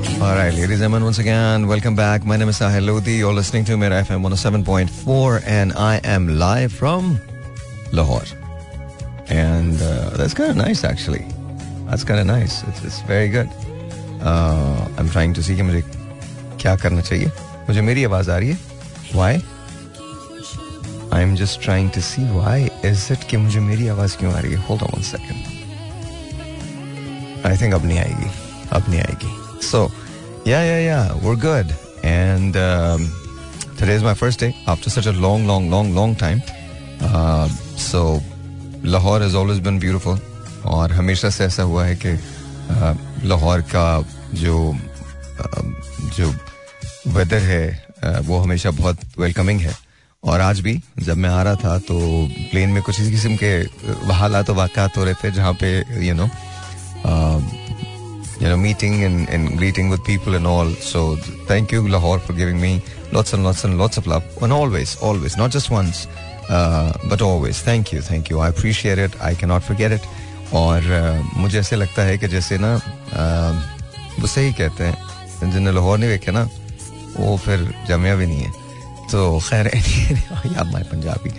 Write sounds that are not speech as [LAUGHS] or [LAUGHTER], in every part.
All right, ladies and gentlemen, once again, welcome back. My name is Sahil Lodi. You're listening to Mera FM 107.4, and I am live from Lahore. And uh, that's kind of nice, actually. That's kind of nice. It's, it's very good. Uh, I'm trying to see कि मुझे क्या करना चाहिए मुझे मेरी आवाज आ रही है Why? I'm just trying to see why is it कि मुझे मेरी आवाज क्यों आ रही है Hold on one second. I think अब नहीं आएगी अब नहीं आएगी So, yeah, yeah, yeah, we're good. And um, today is my first day after such a long, long, long, long time. Uh, so, Lahore has always been beautiful. और हमेशा से ऐसा हुआ है कि uh, लाहौर का जो uh, जो वेदर है uh, वो हमेशा बहुत वेलकमिंग है और आज भी जब मैं आ रहा था तो प्लेन में कुछ इस किस्म के हालात तो वाक़ात हो रहे थे जहाँ पे you know you know, meeting and, and greeting with people and all. So thank you, Lahore, for giving me lots and lots and lots of love. And always, always, not just once, uh, but always. Thank you, thank you. I appreciate it. I cannot forget it. और uh, मुझे ऐसे लगता है कि जैसे ना uh, वो सही कहते हैं जिन्हें लाहौर नहीं देखे ना वो फिर जमिया भी नहीं है तो खैर [LAUGHS] याद माए पंजाबी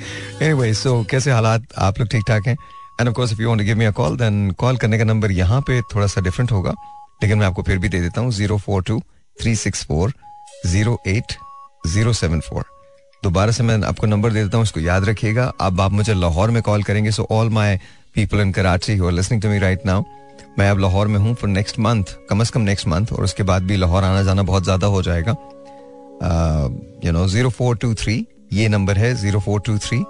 एनीवे सो कैसे हालात आप लोग ठीक ठाक हैं and of course if you want to give me a call then call करने का नंबर यहाँ पे थोड़ा सा डिफरेंट होगा। लेकिन मैं आपको फिर भी दे देता हूँ zero four two three six four zero eight zero seven four दोबारा से मैं आपको नंबर दे देता हूँ, इसको याद रखिएगा। अब आप मुझे लाहौर में कॉल करेंगे so all my people in Karachi who listening to me right now मैं अब लाहौर में हूँ फॉर नेक्स्ट मंथ कम अज कम नेक्स्ट मंथ और उसके बाद भी लाहौर आना जाना बहुत ज़्यादा हो जाएगा। You know zero four two three ये नंबर है zero four two three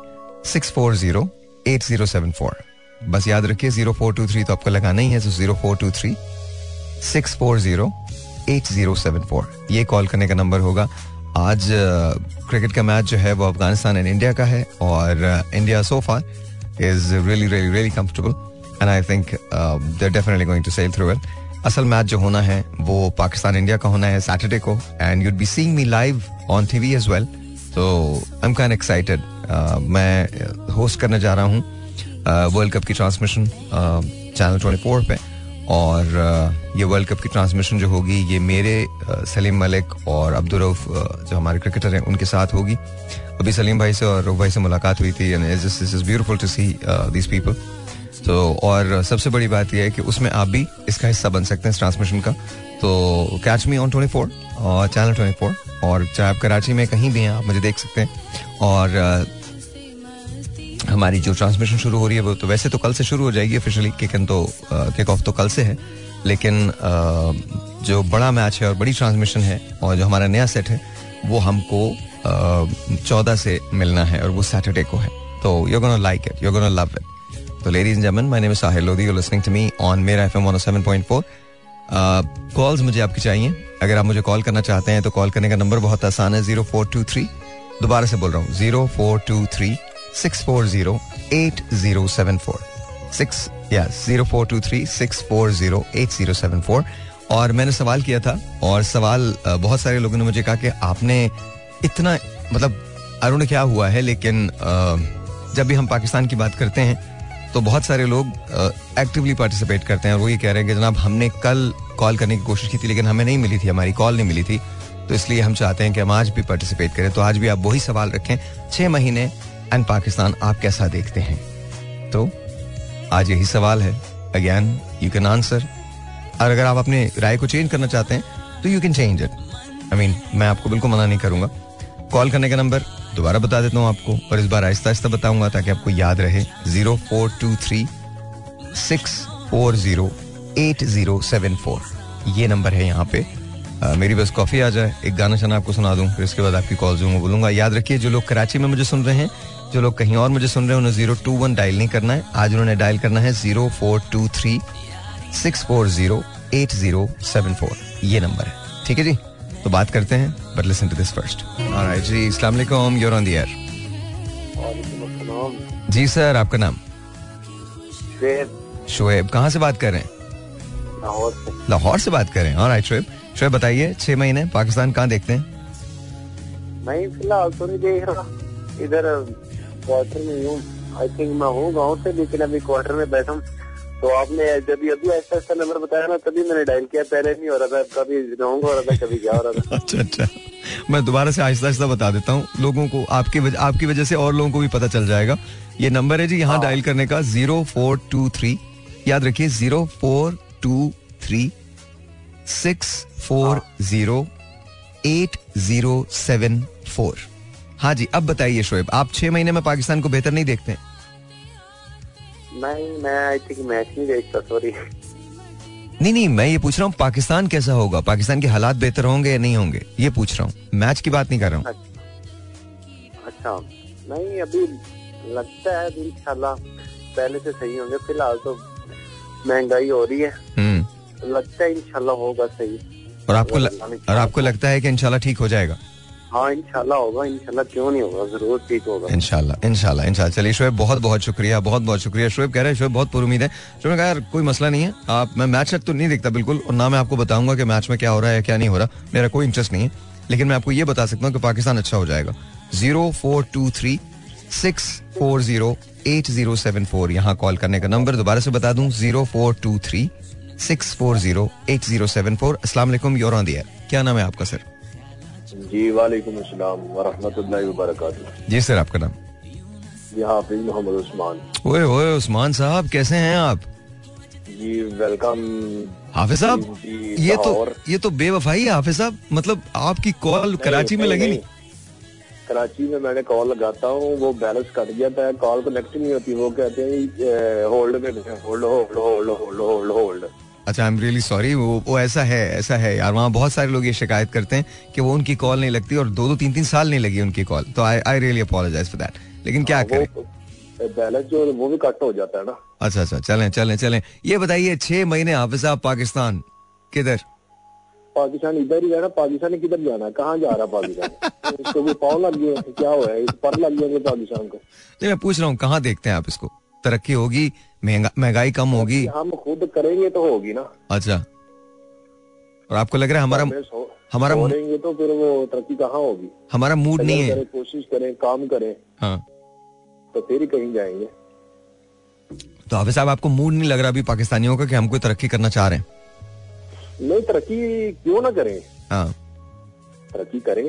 six four zero eight zero seven four बस याद रखिए, ज़ीरो फोर टू थ्री तो आपको लगाना ही है तो zero four two three, six four zero, eight zero seven four. ये कॉल करने का नंबर होगा। आज क्रिकेट का मैच जो है वो अफ़गानिस्तान एंड इंडिया का है, और India so far is really really really comfortable and I think they definitely going to sail through it असल मैच जो होना है, वो पाकिस्तान इंडिया का होना है सैटरडे को and you'd be seeing me live on TV as well तो आई एम काइंड एक्साइटेड मैं होस्ट करने जा रहा हूँ। वर्ल्ड कप की ट्रांसमिशन चैनल 24 पे. और ये वर्ल्ड कप की ट्रांसमिशन जो होगी, ये मेरे सलीम मलिक और अब्दुलरऊफ जो हमारे क्रिकेटर हैं, उनके साथ होगी. अभी सलीम भाई से और भाई से मुलाकात हुई थी is beautiful to see this people तो और सबसे बड़ी बात यह है कि उसमें आप भी इसका हिस्सा बन सकते हैं इस ट्रांसमिशन का. तो catch me on twenty four और चैनल ट्वेंटी फोर और चाहे आप कराची में कहीं भी हैं, आप मुझे देख सकते हैं. और हमारी जो ट्रांसमिशन शुरू हो रही है, वो तो वैसे तो कल से शुरू हो जाएगी ऑफिशियली किक इन तो किक ऑफ़ तो कल से है, लेकिन जो बड़ा मैच है और बड़ी ट्रांसमिशन है और जो हमारा नया सेट है, वो हमको चौदह से मिलना है और वो सैटरडे को है। तो you gonna like it you gonna love it तो ladies and gentleman my name Sahil Lodhi you listening to me on Mera FM 107.4 calls मुझे आपकी चाहिए। अगर आप मुझे कॉल करना चाहते हैं तो कॉल करने का नंबर बहुत आसान है ज़ीरो फोर टू थ्री दोबारा से बोल रहा हूँ zero four two three six four zero eight zero seven four six या zero four two three six four zero eight zero seven four और मैंने सवाल किया था और सवाल बहुत सारे लोगों ने मुझे कहा कि आपने इतना मतलब अरुण क्या हुआ है? लेकिन जब भी हम पाकिस्तान की बात करते हैं तो बहुत सारे लोग एक्टिवली पार्टिसिपेट करते हैं और वो ये कह रहे हैं कि जनाब, हमने कल कॉल करने की कोशिश की थी, लेकिन हमें नहीं मिली थी, हमारी कॉल नहीं मिली थी। तो इसलिए हम चाहते हैं कि हम आज भी पार्टिसिपेट करें। तो आज भी आप वही सवाल रखें। छः महीने एंड पाकिस्तान आप कैसा देखते हैं? तो आज यही सवाल है। अगेन यू कैन आंसर और अगर आप अपने राय को चेंज करना चाहते हैं तो you can change it I mean मैं आपको बिल्कुल मना नहीं करूँगा। कॉल करने का नंबर दोबारा बता देता हूँ आपको और इस बार आहिस्ता आहिस्ता बताऊँगा ताकि आपको याद रहे। Zero four two three six four zero eight zero seven four. ये नंबर है यहाँ पे। आ, मेरी बस कॉफ़ी आ जाए एक गाना शाना आपको सुना दूँ फिर इसके बाद आपकी कॉल दूँगा बोलूँगा याद रखिए जो लोग कराची में मुझे सुन रहे हैं जो लोग कहीं और मुझे सुन रहे हैं उन्हें ज़ीरो टू वन डायल नहीं करना है। आज उन्होंने डायल करना है zero four two three six four zero eight zero seven four ये नंबर है। ठीक है जी? तो बात करते हैं but listen to this first alright जी अस्सलाम वालेकुम यूर ऑन द एयर जी सर आपका नाम? शोएब। कहाँ से बात कर रहे हैं? लाहौर से। लाहौर से बात कर रहे हैं। ऑलराइट शोएब। शोएब बताइए छह महीने पाकिस्तान कहाँ देखते हैं? मैं फ़िलहाल तो नहीं देख रहा। इधर क्वार्टर में हूँ। आई थिंक मैं हूँ गाँव से लेकिन अभी क्वार्टर में बैठा हूँ। तो आपने जब अभी ऐसा ऐसा नंबर बताया ना तभी मैंने डायल किया पहले नहीं हो रहा था कभी रॉन्ग हो रहा था कभी क्या हो रहा था। [LAUGHS] अच्छा अच्छा। मैं दोबारा से आहिस्ता आहिस्ता बता देता हूँ लोगों को आपकी वजह आपकी वजह से और लोगों को भी पता चल जाएगा। ये नंबर है जी यहाँ डायल करने का ज़ीरो फोर टू थ्री याद रखिए zero four two three six four zero eight zero seven four हाँ जी अब बताइए शोएब आप छह महीने में पाकिस्तान को बेहतर नहीं देखते? नहीं मैं आई थिंक मैच नहीं देखता सॉरी नहीं नहीं मैं ये पूछ रहा हूँ पाकिस्तान कैसा होगा? पाकिस्तान के हालात बेहतर होंगे या नहीं होंगे? ये पूछ रहा हूँ मैच की बात नहीं कर रहा हूँ। अच्छा। नहीं अभी लगता है इंशाल्लाह पहले से सही होंगे फ़िलहाल तो महँगाई हो रही है। हम्म। लगता है इंशाल्लाह होगा सही। और आपको ल, और आपको लगता है कि इंशाल्लाह ठीक हो जाएगा? हाँ इंशाल्लाह होगा, इंशाल्लाह क्यों नहीं होगा? ज़रूर ठीक होगा। इंशाल्लाह इंशाल्लाह चलिए, शोएब, बहुत बहुत शुक्रिया, बहुत बहुत शुक्रिया। शोएब कह रहे हैं बहुत पुर उम्मीद है। शोएब कहा, यार, कोई मसला नहीं है। आप, मैं मैच तो नहीं देखता बिल्कुल, और ना मैं आपको बताऊँगा कि मैच में क्या हो रहा है, क्या नहीं हो रहा। मेरा कोई इंटरेस्ट नहीं है। लेकिन मैं आपको ये बता सकता हूँ कि पाकिस्तान अच्छा हो जाएगा। Zero four two three six four zero eight zero seven four. यहाँ कॉल करने का नंबर दोबारा से बता दूँ, zero four two three six four zero eight zero seven four. असला योर दिया क्या नाम है आपका, सर? जी वालेकुम अस्सलाम वरहमतुल्लाहि वबरकातुहू। जी सर आपका नाम? जी हाफिज मोहम्मद उस्मान। ओए ओए उस्मान साहब कैसे हैं आप? जी वेलकम हाफिज साहब ये तो ये तो बेवफाई है हाफिज साहब मतलब आपकी कॉल कराची में लगी नहीं। कराची में मैंने कॉल लगाता हूँ वो बैलेंस कट जाता है कॉल कनेक्ट नहीं होती वो कहते हैं होल्ड में hold hold hold hold hold hold अच्छा आई एम रियली सॉरी वो वो ऐसा है ऐसा है यार। वहाँ बहुत सारे लोग ये शिकायत करते हैं कि वो उनकी कॉल नहीं लगती और दो दो तीन तीन साल नहीं लगी उनकी कॉल तो आई I really apologise for that लेकिन क्या करें? बैलेंस जो वो भी कट हो जाता है ना। अच्छा अच्छा चलें चलें चलें। ये बताइए छह महीने हाफिज साहब पाकिस्तान किधर? पाकिस्तान इधर ही है ना पाकिस्तान किधर जाना है? कहाँ जा रहा है पाकिस्तान? [LAUGHS] उसको भी पाँव लग गए हैं, क्या हुआ है? पर लग गए पाकिस्तान को। नहीं मैं पूछ रहा हूँ कहाँ देखते हैं आप इसको? तरक्की होगी महँगाई कम होगी। हम खुद करेंगे तो होगी ना। अच्छा। और आपको लग रहा है हमारा हमारा छोड़ेंगे तो फिर वो तरक्की कहाँ होगी? हमारा मूड नहीं है। कोशिश करें काम करें हाँ। तो फिर कहीं जाएँगे। तो हाफिज साहब आपको मूड नहीं लग रहा अभी पाकिस्तानियों का कि हम कोई तरक्की करना चाह रहे हैं? नहीं तरक्की क्यों ना करें? हाँ। तरक्की करें।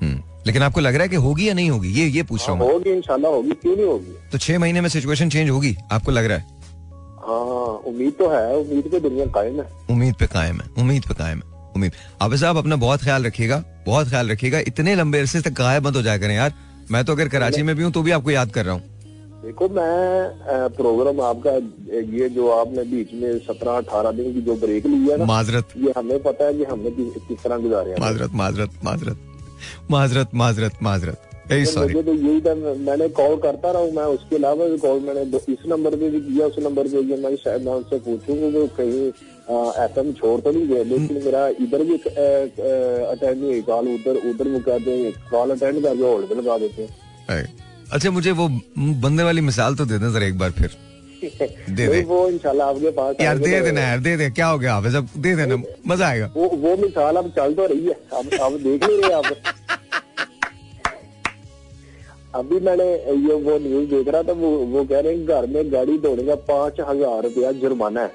हम्म। लेकिन आपको लग रहा है कि होगी या नहीं होगी? ये ये पूछ रहा हूँ होगी इंशाल्लाह होगी। क्यों नहीं होगी? तो छह महीने में सिचुएशन चेंज होगी आपको लग रहा है? हाँ उम्मीद तो है उम्मीद पे दुनिया कायम है। उम्मीद पे कायम है उम्मीद पे कायम है उम्मीद। हाफिज साहब अपना बहुत ख्याल रखिएगा बहुत ख्याल रखिएगा। इतने लंबे अरसे तक गायब मत हो जाया करें यार। मैं तो अगर कराची में भी हूँ तो भी आपको याद कर रहा हूँ। देखो मैं प्रोग्राम आपका ये जो आपने बीच में सत्रह अठारह दिन की जो ब्रेक ली है ना माजरत। ये हमें पता है कि हमने किस तरह गुजारे हैं। माजरत माजरत माजरत। माजरत माजरत माजरत। वेरी तो सॉरी तो यही था मैंने कॉल करता रहा हूँ मैं उसके अलावा भी कॉल मैंने इस नंबर पे भी किया उस नंबर पे भी। मैं शायद मैं उनसे पूछूँ कि वो कहीं ऐसा में छोड़ तो नहीं गए लेकिन मेरा इधर भी अटेंड नहीं हुई कॉल उधर उधर वो कहते हैं कॉल अटेंड करके होल्ड पे लगा देते हैं। अच्छा मुझे वो बंदे वाली मिसाल तो दे दें जरा एक बार फिर। दे दे। वो इंशाल्लाह आपके पास यार दे देना यार दे दे क्या हो गया हाफिज अब दे देना मज़ा आएगा। वो वो मिसाल अब चल तो रही है। अब अब देख नहीं रहे आप। [LAUGHS] अभी मैंने ये वो न्यूज़ देख रहा था वो वो कह रहे हैं घर में गाड़ी धोने का पाँच हज़ार रुपया जुर्माना है।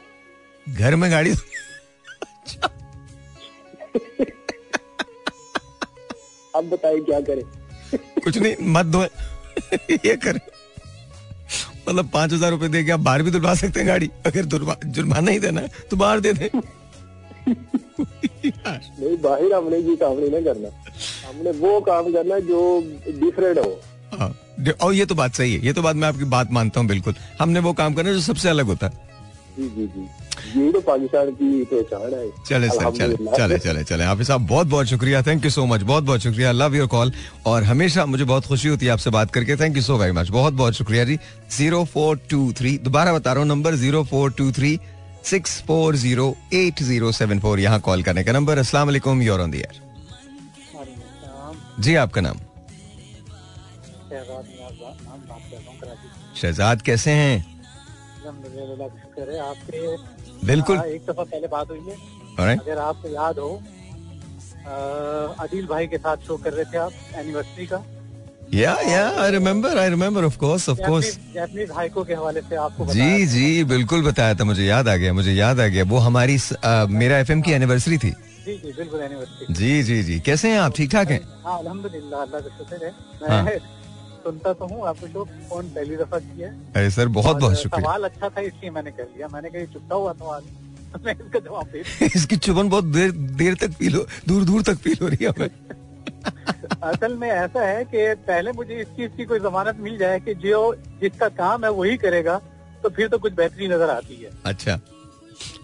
घर में गाड़ी [LAUGHS] अब बताइए क्या करें। कुछ नहीं मत दो। [LAUGHS] ये कर। मतलब पाँच हज़ार रूपए दे के आप बाहर भी दुलवा सकते हैं गाड़ी। अगर जुर्माना ही देना तो बाहर दे दें। [LAUGHS] नहीं बाहर हमने ये काम नहीं ना करना। हमने वो काम करना जो डिफरेंट हो। हाँ, और ये तो बात सही है। ये तो बात मैं आपकी बात मानता हूँ बिल्कुल। हमने वो काम करना जो सबसे अलग होता है। जी जी जी। यही तो पाकिस्तान की पहचान है। चले सर चले चले चले चले। हाफिज साहब बहुत बहुत शुक्रिया। थैंक यू सो मच बहुत बहुत शुक्रिया। लव योर कॉल और हमेशा मुझे बहुत खुशी होती है आपसे बात करके। Thank you so very much बहुत बहुत शुक्रिया जी। ज़ीरो फोर टू थ्री दोबारा बता रहा हूँ number zero four two three six four zero eight zero seven four यहाँ कॉल करने का नंबर। अस्सलाम वालेकुम। योर ऑन द एयर जी आपका नाम? शहजाद कैसे हैं? शुक्र है आपके बिल्कुल। हाँ, एक दफ़ा पहले बात हुई है। Alright. अगर आपको याद हो अदिल भाई के साथ शो कर रहे थे आप एनिवर्सरी का। Yeah yeah I remember I remember of course of course Japanese haiku के हवाले से आपको जी जी बिल्कुल बताया था मुझे याद आ गया मुझे याद आ गया। वो हमारी आ, मेरा एफएम की एनिवर्सरी थी। जी जी बिल्कुल एनिवर्सरी जी जी जी। कैसे हैं आप? ठीक ठाक हैं? हाँ अल्हम्दुलिल्लाह अल्लाह का शुक्र है। हाँ। सुनता तो हूँ आपको शो फ़ोन पहली दफ़ा किया है। अरे सर बहुत बहुत शुक्रिया। सवाल अच्छा था इसलिए मैंने कर लिया मैंने कहीं चुपता हुआ सवाल [LAUGHS] मैं इसका जवाब [LAUGHS] इसकी चुभन बहुत देर देर तक फील हो दूर दूर तक फील हो रही है हमें। [LAUGHS] असल में ऐसा है कि पहले मुझे इस चीज़ की कोई जमानत मिल जाए कि जो जिसका काम है वही करेगा तो फिर तो कुछ बेहतरी नज़र आती है। अच्छा।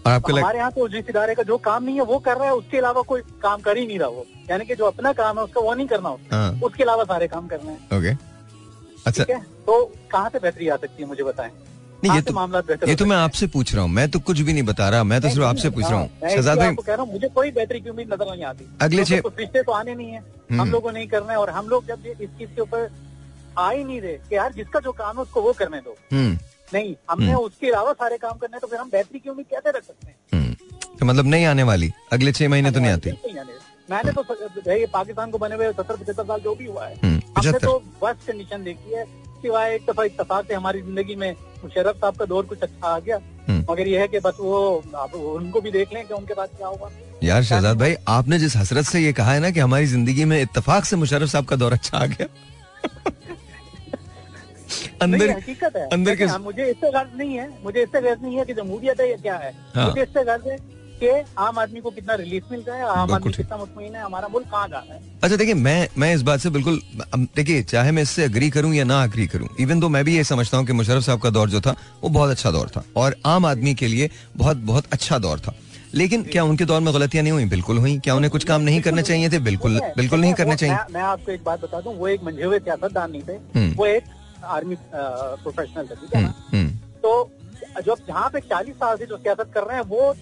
और आपको लग हमारे यहाँ तो जिस इदारे का जो काम नहीं है वो कर रहा है उसके अलावा कोई काम कर ही नहीं रहा वो। यानी कि जो अपना काम है उसका वो नहीं करना उसका हाँ। उसके अलावा सारे काम करने हैं। ओके। अच्छा। तो कहाँ से बेहतरी आ सकती है मुझे बताएँ? नहीं ये तो मामला ये तो मैं आपसे पूछ रहा हूँ मैं तो कुछ भी नहीं बता रहा मैं तो सिर्फ़ आपसे पूछ रहा हाँ, मैं शहजाद भाई कह रहा हूँ मुझे कोई बेहतरी की उम्मीद नज़र नहीं आती। अगले तो छह- रिश्ते तो आने नहीं है। हम्म। हम लोगों ने नहीं करना है और हम लोग जब इस चीज़ के ऊपर आ ही नहीं रहे कि यार जिसका जो काम है उसको वो करने दो। हम्म। नहीं हमने हम्म। उसके अलावा सारे काम करने तो फिर हम बेहतरी की उम्मीद कैसे रख सकते हैं? हम्म। तो मतलब नहीं आने वाली अगले छह महीने तो नहीं आती। आने। मैंने तो ये पाकिस्तान को बने हुए सत्तर पचहत्तर साल जो भी हुआ है। हम्म। हमने तो बस कंडीशन देखी है। सिवाय एक दफ़ा इत्तेफाक से हमारी ज़िंदगी में मुशरफ साहब का दौर कुछ अच्छा आ गया। हम्म। मगर यह है कि बस वो आप उनको भी देख लें कि उनके बाद क्या हुआ। यार शहजाद भाई आपने जिस हसरत से ये कहा है ना कि हमारी ज़िंदगी में इतफाक से मुशरफ साहब का दौर अच्छा आ गया। [LAUGHS] अंदर हकीकत है। अंदर के- मुझे इससे गर्ज नहीं है। मुझे इससे गर्ज नहीं है कि जमहूरियत है या क्या है। हाँ। मुझे इससे गर्ज है कि आम आदमी को कितना रिलीफ मिल रहा है आम आदमी कितना मुतमिन है हमारा मुल्क कहाँ जा रहा है? अच्छा देखिए मैं मैं इस बात से बिल्कुल देखिए चाहे मैं इससे अग्री करूँ या ना अग्री करूँ इवन तो मैं भी ये समझता हूँ कि मुशर्रफ साहब का दौर जो था वो बहुत अच्छा दौर था और आम आदमी के लिए बहुत बहुत अच्छा दौर था। लेकिन क्या उनके दौर में गलतियाँ नहीं हुई? बिल्कुल हुई। क्या उन्हें कुछ काम नहीं करने चाहिए थे? बिल्कुल बिल्कुल नहीं करने चाहिए। मैं, आपको एक बात बता दूँ वो एक मंझे हुए सियासतदान नहीं थे हम्म। वो एक आर्मी प्रोफेशनल थे ठीक है हम्म, हम्म, तो जब जहाँ पे चालीस साल से जो सियासत कर रहे हैं वो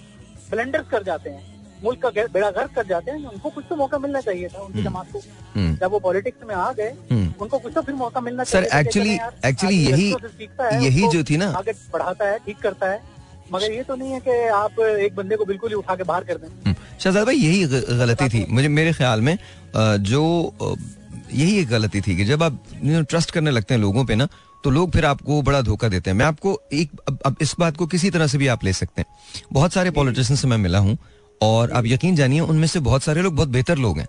ब्लेंडर्स कर जाते हैं मुल्क का बेड़ा गर्क कर जाते हैं उनको कुछ तो मौका मिलना चाहिए था उनकी हम्म। जमात को हम्म। जब वो पॉलिटिक्स में आ गए हम्म। उनको कुछ तो फिर मौका मिलना सर, actually आदमी यही- यही जो थी ना आगे बढ़ाता है ठीक करता है मगर ये तो नहीं है कि आप एक बंदे को बिल्कुल ही उठा के बाहर कर दें शहजाद भाई यही गलती थी मुझे मेरे ख्याल में जो यही एक गलती थी कि जब आप ट्रस्ट करने लगते हैं लोगों पे ना तो लोग फिर आपको बड़ा धोखा देते हैं। मैं आपको एक अब, अब इस बात को किसी तरह से भी आप ले सकते हैं। बहुत सारे पॉलिटिशियन से मैं मिला हूँ और आप यकीन जानिए उनमें से बहुत सारे लोग बहुत बेहतर लोग हैं।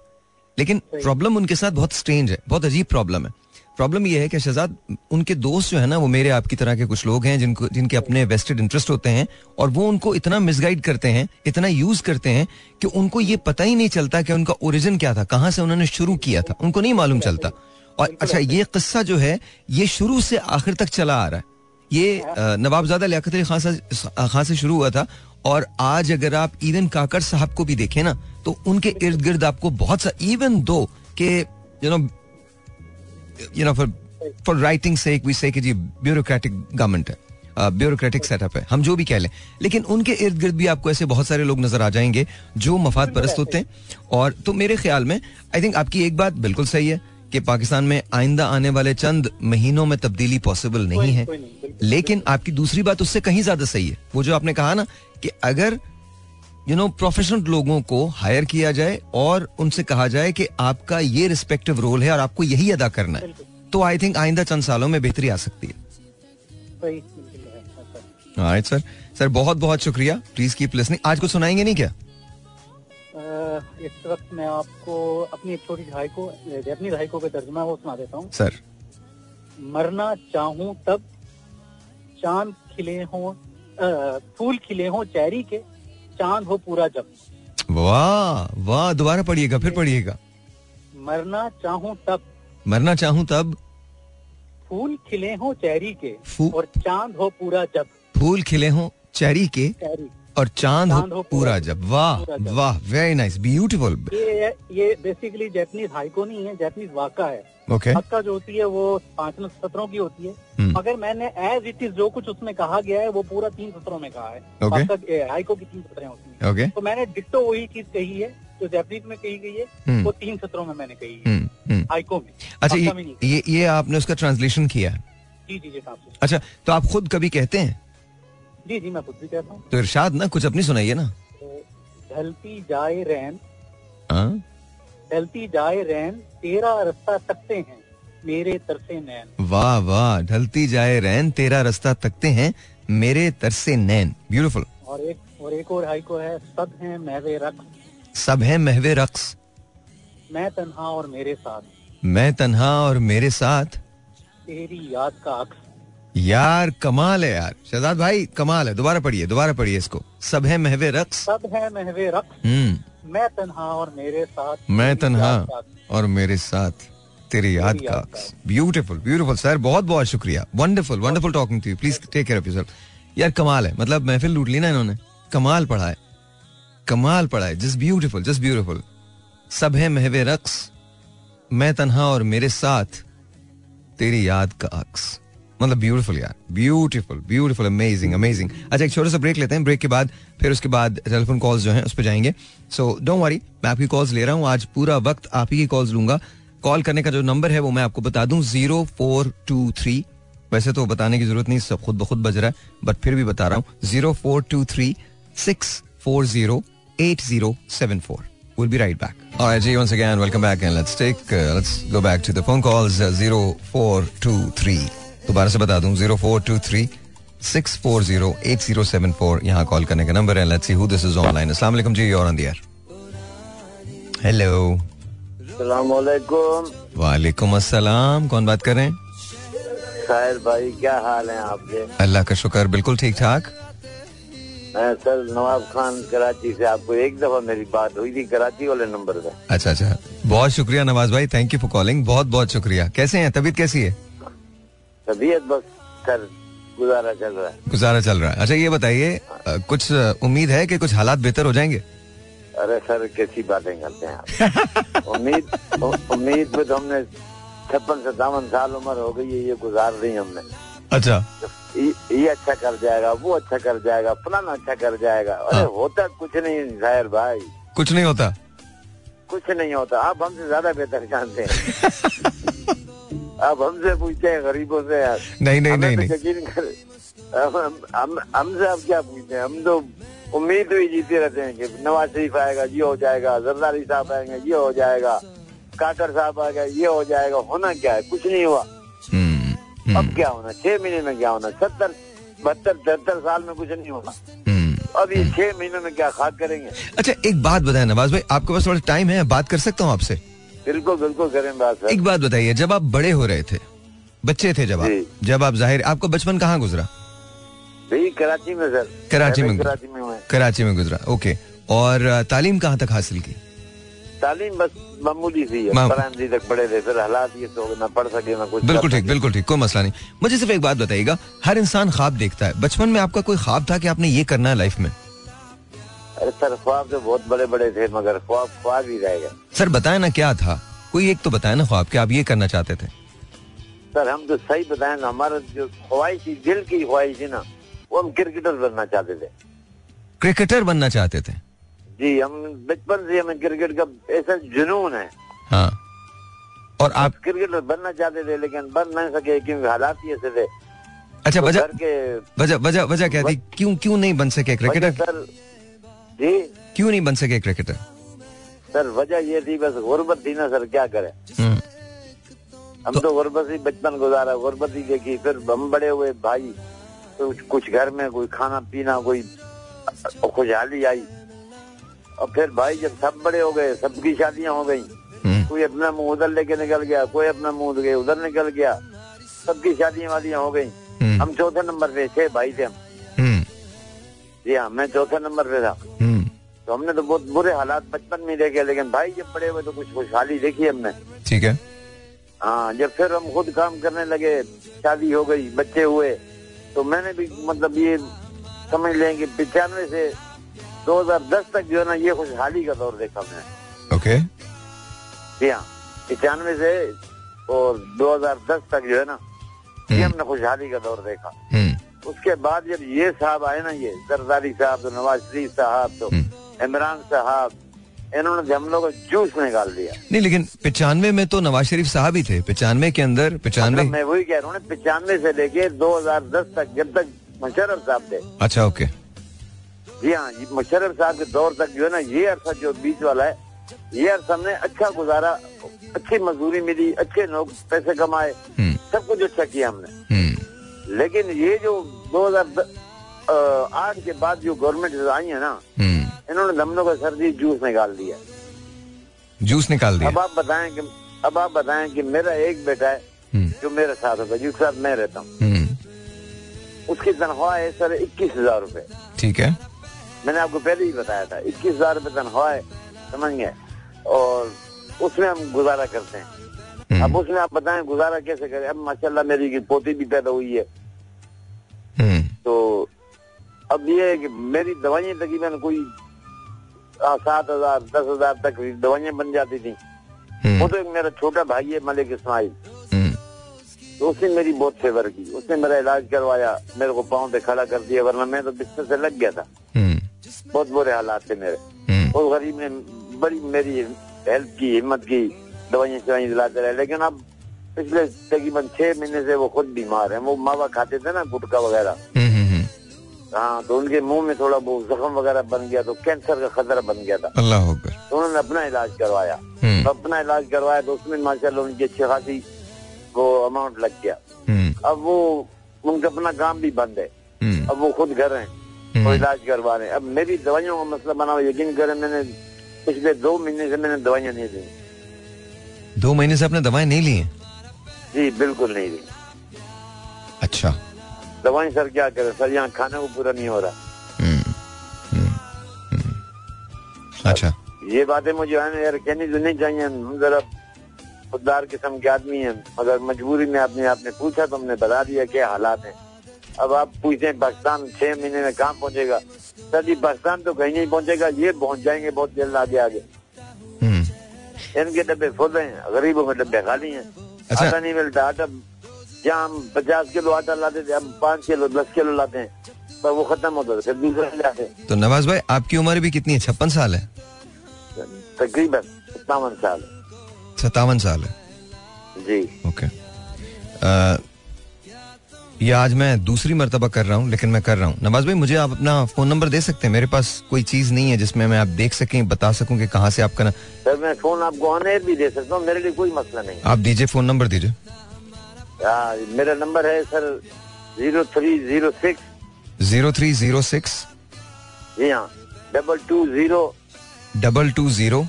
लेकिन प्रॉब्लम उनके साथ बहुत स्ट्रेंज है बहुत अजीब प्रॉब्लम है। प्रॉब्लम यह है कि शहजाद उनके दोस्त जो है ना वो मेरे आपकी तरह के कुछ लोग हैं जिनको जिनके अपने वेस्टेड इंटरेस्ट होते हैं और वो उनको इतना मिसगाइड करते हैं इतना यूज़ करते हैं कि उनको ये पता ही नहीं चलता कि उनका ओरिजिन क्या था कहाँ से उन्होंने शुरू किया था। उनको नहीं मालूम चलता। और अच्छा ये किस्सा जो है ये शुरू से आखिर तक चला आ रहा है। ये नवाबजादा लियाकत अली खान से खान से शुरू हुआ था और आज अगर आप इवन काकर साहब को भी देखें ना तो उनके इर्द गिर्द आपको बहुत सा इवन दो के you know you know for for writing से वी से जी ब्यूरोक्रेटिक गवर्नमेंट है ब्यूरोक्रेटिक सेटअप है हम जो भी कह लें। लेकिन उनके इर्द गिर्द भी आपको ऐसे बहुत सारे लोग नज़र आ जाएँगे जो मफाद परस्त होते हैं। और तो मेरे ख्याल में आई थिंक आपकी एक बात बिल्कुल सही है कि पाकिस्तान में आइंदा आने वाले चंद महीनों में तब्दीली पॉसिबल नहीं है। लेकिन आपकी दूसरी बात उससे कहीं ज़्यादा सही है। वो जो आपने कहा ना कि अगर यू नो प्रोफेशनल लोगों को हायर किया जाए और उनसे कहा जाए कि आपका ये रिस्पेक्टिव रोल है और आपको यही अदा करना है तो आई थिंक आइंदा चंद सालों में बेहतरी आ सकती है। सर सर बहुत बहुत शुक्रिया। प्लीज़ कीप लिसनिंग आज को सुनाएँगे नहीं क्या? इस वक्त मैं आपको अपनी एक छोटी भाई को अपनी भाई को का तर्जुमा है वो सुना देता हूँ। सर। मरना चाहूँ तब चाँद खिले हों फूल खिले हों चेरी के चाँद हो पूरा जब वाह वाह दोबारा पढ़िएगा फिर पढ़िएगा। मरना चाहूँ तब। मरना चाहूँ तब? फूल खिले हों चेरी के और चाँद हो पूरा जब फूल खिले हों चेरी के? चेरी और चाँद हो पूरा पूरा। जब। वाह वाह वेरी नाइस ब्यूटीफुल ये ये बेसिकली जैपनीज हाइको नहीं है जैपनीज वाका है। ओके वाका जो होती है वो पाँच सत्रों की होती है। हम्म। मगर मैंने एज इट इज़ जो कुछ उसमें कहा गया है वो पूरा तीन सत्रों में कहा है। Okay. हाइको की तीन सत्रें होती हैं। ओके तो मैंने डिट्टो वही चीज़ कही है जो जैपनीज में कही गई है हम्म। वो तीन सत्रों में मैंने कही है। हाइको में अच्छा ये ये ये आपने उसका ट्रांसलेशन किया है। जी जी जी अच्छा तो आप खुद कभी कहते हैं? जी जी मैं खुद भी कहता हूँ। तो इरशाद ना कुछ अपनी सुनाइए ना। तो ढलती जाए रैन। हाँ? ढलती जाए रैन तेरा रास्ता तकते हैं मेरे तरसे नैन। वाह वाह ढलती जाए रैन तेरा रास्ता तकते हैं मेरे तरसे नैन। ब्यूटीफुल और एक और एक और हाइको है सब हैं महवे रक्स। सब है महवे रक्स। मैं तन्हा और मेरे साथ। मैं तन्हा और मेरे साथ। तेरी याद का अक्स यार कमाल है यार। शहजाद भाई कमाल है। दोबारा पढ़िए दोबारा पढ़िए इसको। सब है महवे रक्स। सब है महवे रक्स। हम्म। मैं तन्हा और मेरे साथ मैं तन्हा। और मेरे साथ तेरी याद का याद का। ब्यूटीफुल ब्यूटीफुल सर बहुत बहुत शुक्रिया। Wonderful wonderful talking to you please take care of yourself यार कमाल है। मतलब महफिल लूट ली ना इन्होंने। कमाल पढ़ा है। कमाल पढ़ा है। जस्ट ब्यूटीफुल जस्ट ब्यूटीफुल सब है महवे रक्स। मैं तन्हा और मेरे साथ तेरी याद का अक्स मतलब ब्यूटीफुल यार ब्यूटीफुल ब्यूटीफुल अमेजिंग अमेजिंग अच्छा एक छोटा सा ब्रेक लेते हैं ब्रेक के बाद फिर उसके बाद टेलीफोन कॉल्स जो हैं उस पर जाएँगे सो डोंट वरी मैं आपकी कॉल्स ले रहा हूँ आज पूरा वक्त आप ही की कॉल्स लूँगा कॉल करने का जो नंबर है वो मैं आपको बता दूँ ज़ीरो फोर टू थ्री वैसे तो बताने की ज़रूरत नहीं सब खुद ब खुद बज रहा है बट फिर भी बता रहा हूँ zero four two three six four zero eight zero seven four We'll be right back. All right, G, once again, welcome back, and let's take, uh, let's go back to the phone calls. Uh, zero four two three. दोबारा से बता दूँ zero four two three six four zero eight zero seven four यहाँ call करने का number है। Let's see who this is online अस्सलाम वालेकुम जी और ऑन द एयर हेलो सलामकुम वालेकुम वालेकुम अस्सलाम। कौन बात कर रहे हैं? साहिर भाई क्या हाल है आपके अल्लाह का शुक्र बिल्कुल ठीक ठाक। मैं सर नवाब खान कराची से आपको एक दफ़ा मेरी बात हुई थी कराची वाले नंबर पे। अच्छा अच्छा। बहुत शुक्रिया नवाज़ भाई थैंक यू फॉर कॉलिंग बहुत बहुत शुक्रिया। कैसे हैं? तबीयत कैसी है? तबीयत बस सर गुजारा चल रहा है। गुजारा चल रहा है। अच्छा ये बताइए कुछ उम्मीद है कि कुछ हालात बेहतर हो जाएँगे? अरे सर कैसी बातें करते हैं आप? उम्मीद उम्मीद पे तो हमने छप्पन सत्तावन साल उम्र हो गई है ये गुजार रही हमने। अच्छा। ये अच्छा कर जाएगा वो अच्छा कर जाएगा फलाना अच्छा कर जाएगा। अरे हाँ। होता कुछ नहीं साहिर भाई। कुछ नहीं होता? कुछ नहीं होता। आप हमसे ज़्यादा बेहतर जानते हैं। [LAUGHS] आप हमसे पूछते हैं गरीबों से यार। नहीं नहीं नहीं तो नहीं। यकीन कर हम हम हमसे आप क्या पूछते हैं? हम तो उम्मीद भी जीते रहते हैं कि नवाज़ शरीफ आएगा ये हो जाएगा जरदारी साहब आएँगे ये हो जाएगा काकर साहब आएगा ये हो जाएगा होना क्या है? कुछ नहीं हुआ। हम्म, हम्म, अब क्या होना? छह महीने में क्या होना? सत्तर बहत्तर तिहत्तर साल में कुछ नहीं होना हम्म। अब ये छह महीने में क्या खाक करेंगे? अच्छा एक बात बताए नवाज़ भाई आपके पास थोड़ा टाइम है बात कर सकता हूँ आपसे? बिल्कुल बिल्कुल करें बात सर। एक बात बताइए जब आप बड़े हो रहे थे बच्चे थे जब आप जब आप ज़ाहिर आपका बचपन कहाँ गुजरा? भाई कराची में सर। कराची में कराची में कराची में गुजरा ओके। और तालीम कहाँ तक हासिल की? तालीम बस मामूली सी है तक पढ़े थे फिर हालात ये तो ना पढ़ सके ना कुछ बिल्कुल ठीक बिल्कुल ठीक कोई मसला नहीं। मुझे सिर्फ़ एक बात बताइएगा हर इंसान ख्वाब देखता है। बचपन में आपका कोई ख्वाब था कि आपने ये करना है लाइफ में? अरे सर ख्वाब तो बहुत बड़े बड़े थे मगर ख्वाब ख्वाब ही रह गए। सर बताए ना क्या था? कोई एक तो बताया ना ख्वाब कि आप ये करना चाहते थे। सर हम तो सही बताएँ ना हमारा जो ख्वाहिश थी दिल की ख्वाहिश थी ना वो हम क्रिकेटर बनना चाहते थे। क्रिकेटर बनना चाहते थे? जी हम बचपन से हमें क्रिकेट का ऐसा जुनून है। हाँ। और आप क्रिकेटर बनना चाहते थे लेकिन बन नहीं सके क्योंकि हालात ही ऐसे थे। अच्छा तो वजह वजह वजह क्या थी? क्यों क्यों नहीं बन सके क्रिकेटर? सर जी। क्यों नहीं बन सके क्रिकेटर सर वजह ये थी बस गुर्बत थी ना सर क्या करें? हम्म, हम तो गुर्बत ही बचपन गुजारा गुर्बत ही देखी। फिर हम बड़े हुए भाई तो कुछ घर में कोई खाना पीना कोई खुशहाली आई। और फिर भाई जब सब बड़े हो गए सबकी शादियाँ हो गई। हम्म, कोई अपना मुँह उधर लेके निकल गया कोई अपना मुँह उधर निकल गया। सबकी शादियाँ वादियाँ हो गई। हम्म, हम चौथे नंबर पे छह भाई थे हम। जी हाँ मैं चौथे नंबर पे था। हम्म, तो हमने तो बहुत बुरे हालात बचपन में देखे लेकिन भाई जब बड़े हुए तो कुछ खुशहाली देखी हमने। ठीक है। हाँ जब फिर हम खुद काम करने लगे शादी हो गई बच्चे हुए तो मैंने भी मतलब ये समझ लें कि पिचानवे से 2010 तक जो है ना ये खुशहाली का दौर देखा मैंने ओके। जी हाँ पिचानवे से और 2010 तक जो है ना ये हम्म, हमने खुशहाली का दौर देखा। हम्म, उसके बाद जब ये साहब आए ना ये जरदारी साहब तो नवाज़ शरीफ साहब तो हम्म। इमरान साहब इन्होंने हम लोग को जूस निकाल दिया। नहीं लेकिन पिचानवे में तो नवाज़ शरीफ साहब ही थे पिचानवे के अंदर पिचानवे मतलब मैं वही कह रहा हूँ पिचानवे से लेके 2010 तक जब तक मुशर्रफ साहब थे। अच्छा ओके। जी हाँ मुशरफ साहब के दौर तक जो है ना ये अरसा जो बीच वाला है ये अर्थ हमने अच्छा गुजारा अच्छी मजदूरी मिली अच्छे लोग पैसे कमाए हम्म, सब कुछ अच्छा किया हमने। हम्म, लेकिन ये जो 2008 के बाद जो गवर्नमेंट आई है ना हम्म। इन्होंने लोग का सर्दी जूस निकाल दिया। जूस निकाल दिया। अब आप बताएँ कि अब आप बताएँ कि मेरा एक बेटा है हम्म, जो मेरे साथ होता है जिसके साथ मैं रहता हूँ। हम्म, उसकी तनख्वाह है सर इक्कीस हज़ार रूपए। ठीक है। मैंने आपको पहले ही बताया था इक्कीस हज़ार रूपए तनख्वाह है समझ गए और उसमें हम गुजारा करते हैं। अब उसमें आप बताएँ गुजारा कैसे करें? अब माशाल्लाह मेरी पोती भी पैदा हुई है। तो अब ये है कि मेरी दवाइयाँ तकरीबन कोई सात हज़ार दस हज़ार तक दवाइयाँ बन जाती थी। वो हम्म, तो एक मेरा छोटा भाई है मलिक इस्माइल। हम्म, तो उसने मेरी बहुत फेवर की। उसने मेरा इलाज करवाया मेरे को पाँव पे खड़ा कर दिया वरना मैं तो बिस्तर से लग गया था। हम्म, बहुत बुरे हालात थे मेरे। हम्म, उस गरीब ने बड़ी मेरी हेल्प की हिम्मत की दवाइयाँ शवाइयाँ दिलाते रहे। लेकिन अब पिछले तकरीबन छह महीने से वो खुद बीमार है वो मावा खाते थे ना गुटखा वगैरह। हम्म, हम्म, हम्म। हाँ तो उनके मुँह में थोड़ा वो जख्म वगैरह बन गया तो कैंसर का खतरा बन गया था। अल्लाह तो उन्होंने अपना इलाज करवाया। तो अपना इलाज करवाया तो उसमें माशाल्लाह उनकी अच्छी खासी वो अमाउंट लग गया। अब वो उनका अपना काम भी बंद है। अब वो खुद घर हैं। वो इलाज करवा रहे हैं। अब मेरी दवाइयों का मसला बना हुआ यकीन करें मैंने पिछले दो महीने से मैंने दवाइयाँ नहीं दी दो महीने से आपने दवाएँ नहीं ली हैं? जी बिल्कुल नहीं दी अच्छा। दवाई सर क्या करे? सर यहाँ खाने को पूरा नहीं हो रहा। हम्म, हम्म, हम्म। अच्छा। ये बातें मुझे है यार कहनी तो नहीं चाहिए। हम जरा खुददार किस्म के आदमी हैं। मगर मजबूरी में आपने आपने पूछा तो हमने बता दिया क्या हालात हैं। अब आप पूछते हैं पाकिस्तान छह महीने में कहाँ पहुंचेगा? सर जी पाकिस्तान तो कहीं नहीं पहुंचेगा। ये पहुँच जाएँगे बहुत जल्द आगे आगे। इनके डब्बे फुल हैं गरीबों के डब्बे खाली हैं। अच्छा। आटा नहीं मिलता आटा जहाँ हम पचास किलो आटा लाते थे हम पाँच किलो दस किलो लाते हैं पर वो खत्म होता था फिर दूसरा लाते तो नवाज़ भाई आपकी उम्र भी कितनी है? छप्पन साल है। तकरीबन सत्तावन साल सत्तावन साल है। जी। ओके। ये आज मैं दूसरी मरतबा कर रहा हूँ लेकिन मैं कर रहा हूँ। नवाज़ भाई मुझे आप अपना फ़ोन नंबर दे सकते हैं? मेरे पास कोई चीज़ नहीं है जिसमें मैं आप देख सकें बता सकूँ कि कहाँ से आपका ना सर मैं फ़ोन आपको ऑन एयर भी दे सकता हूँ मेरे लिए कोई मसला नहीं। आप दीजिए फ़ोन नंबर दीजिए। मेरा नंबर है sir zero three zero six zero three zero six जी हाँ double two zero double two zero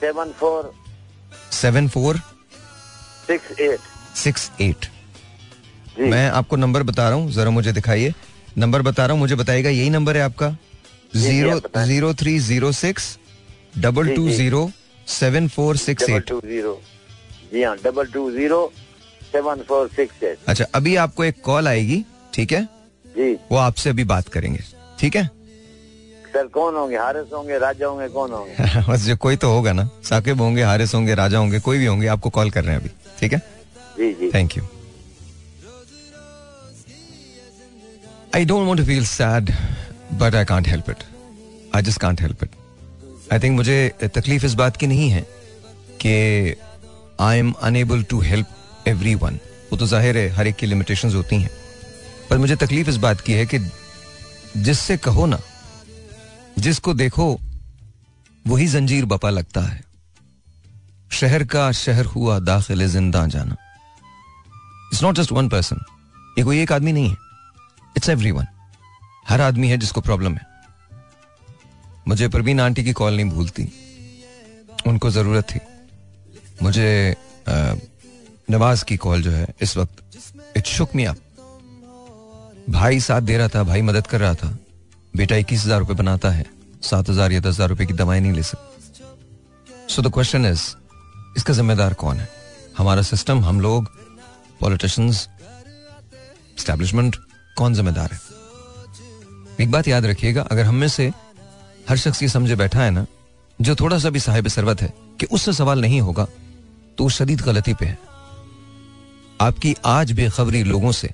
seven four seven four six eight six eight मैं आपको नंबर बता रहा हूँ जरा मुझे दिखाइए। नंबर बता रहा हूँ मुझे बताइएगा यही नंबर है आपका? Zero zero three zero six double two zero seven four six eight. Two zero. जी हाँ double two zero seven four six eight. अच्छा अभी आपको एक कॉल आएगी ठीक है? जी। वो आपसे अभी बात करेंगे ठीक है? सर कौन होंगे? हारिस होंगे राजा होंगे कौन होंगे? [LAUGHS] बस जो कोई तो होगा ना। साकिब होंगे हारिस होंगे राजा होंगे कोई भी होंगे आपको कॉल कर रहे हैं अभी ठीक है? जी जी। Thank you I don't want to feel sad but I can't help it I just can't help it I think मुझे तकलीफ़ इस बात की नहीं है कि I am unable to help everyone वो तो ज़ाहिर है, हर एक की लिमिटेशन होती हैं। पर मुझे तकलीफ़ इस बात की है कि जिससे कहो ना, जिसको देखो, वही जंजीर बपा लगता है। शहर का शहर हुआ दाखिल ज़िंदा जाना। It's not just one person ये कोई एक आदमी नहीं है। इट्स एवरी हर आदमी है जिसको प्रॉब्लम है। मुझे प्रवीण आंटी की कॉल नहीं भूलती। उनको ज़रूरत थी। मुझे नवाज़ की कॉल जो है इस वक्त इट शुक मी अप भाई साथ दे रहा था, भाई मदद कर रहा था। बेटा इक्कीस हज़ार रुपए बनाता है। सात हज़ार या दस हज़ार रुपए की दवाएँ नहीं ले सकता। सो द क्वेश्चन इज़ इसका जिम्मेदार कौन है? हमारा सिस्टम हम लोग पॉलिटिशियंस स्टैब्लिशमेंट कौन जिम्मेदार है? एक बात याद रखिएगा, अगर हम में से हर शख्स ये समझे बैठा है ना, जो थोड़ा सा भी साहिब सरवत है कि उससे सवाल नहीं होगा तो वो शदीद गलती पे है। आपकी आज बेखबरी लोगों से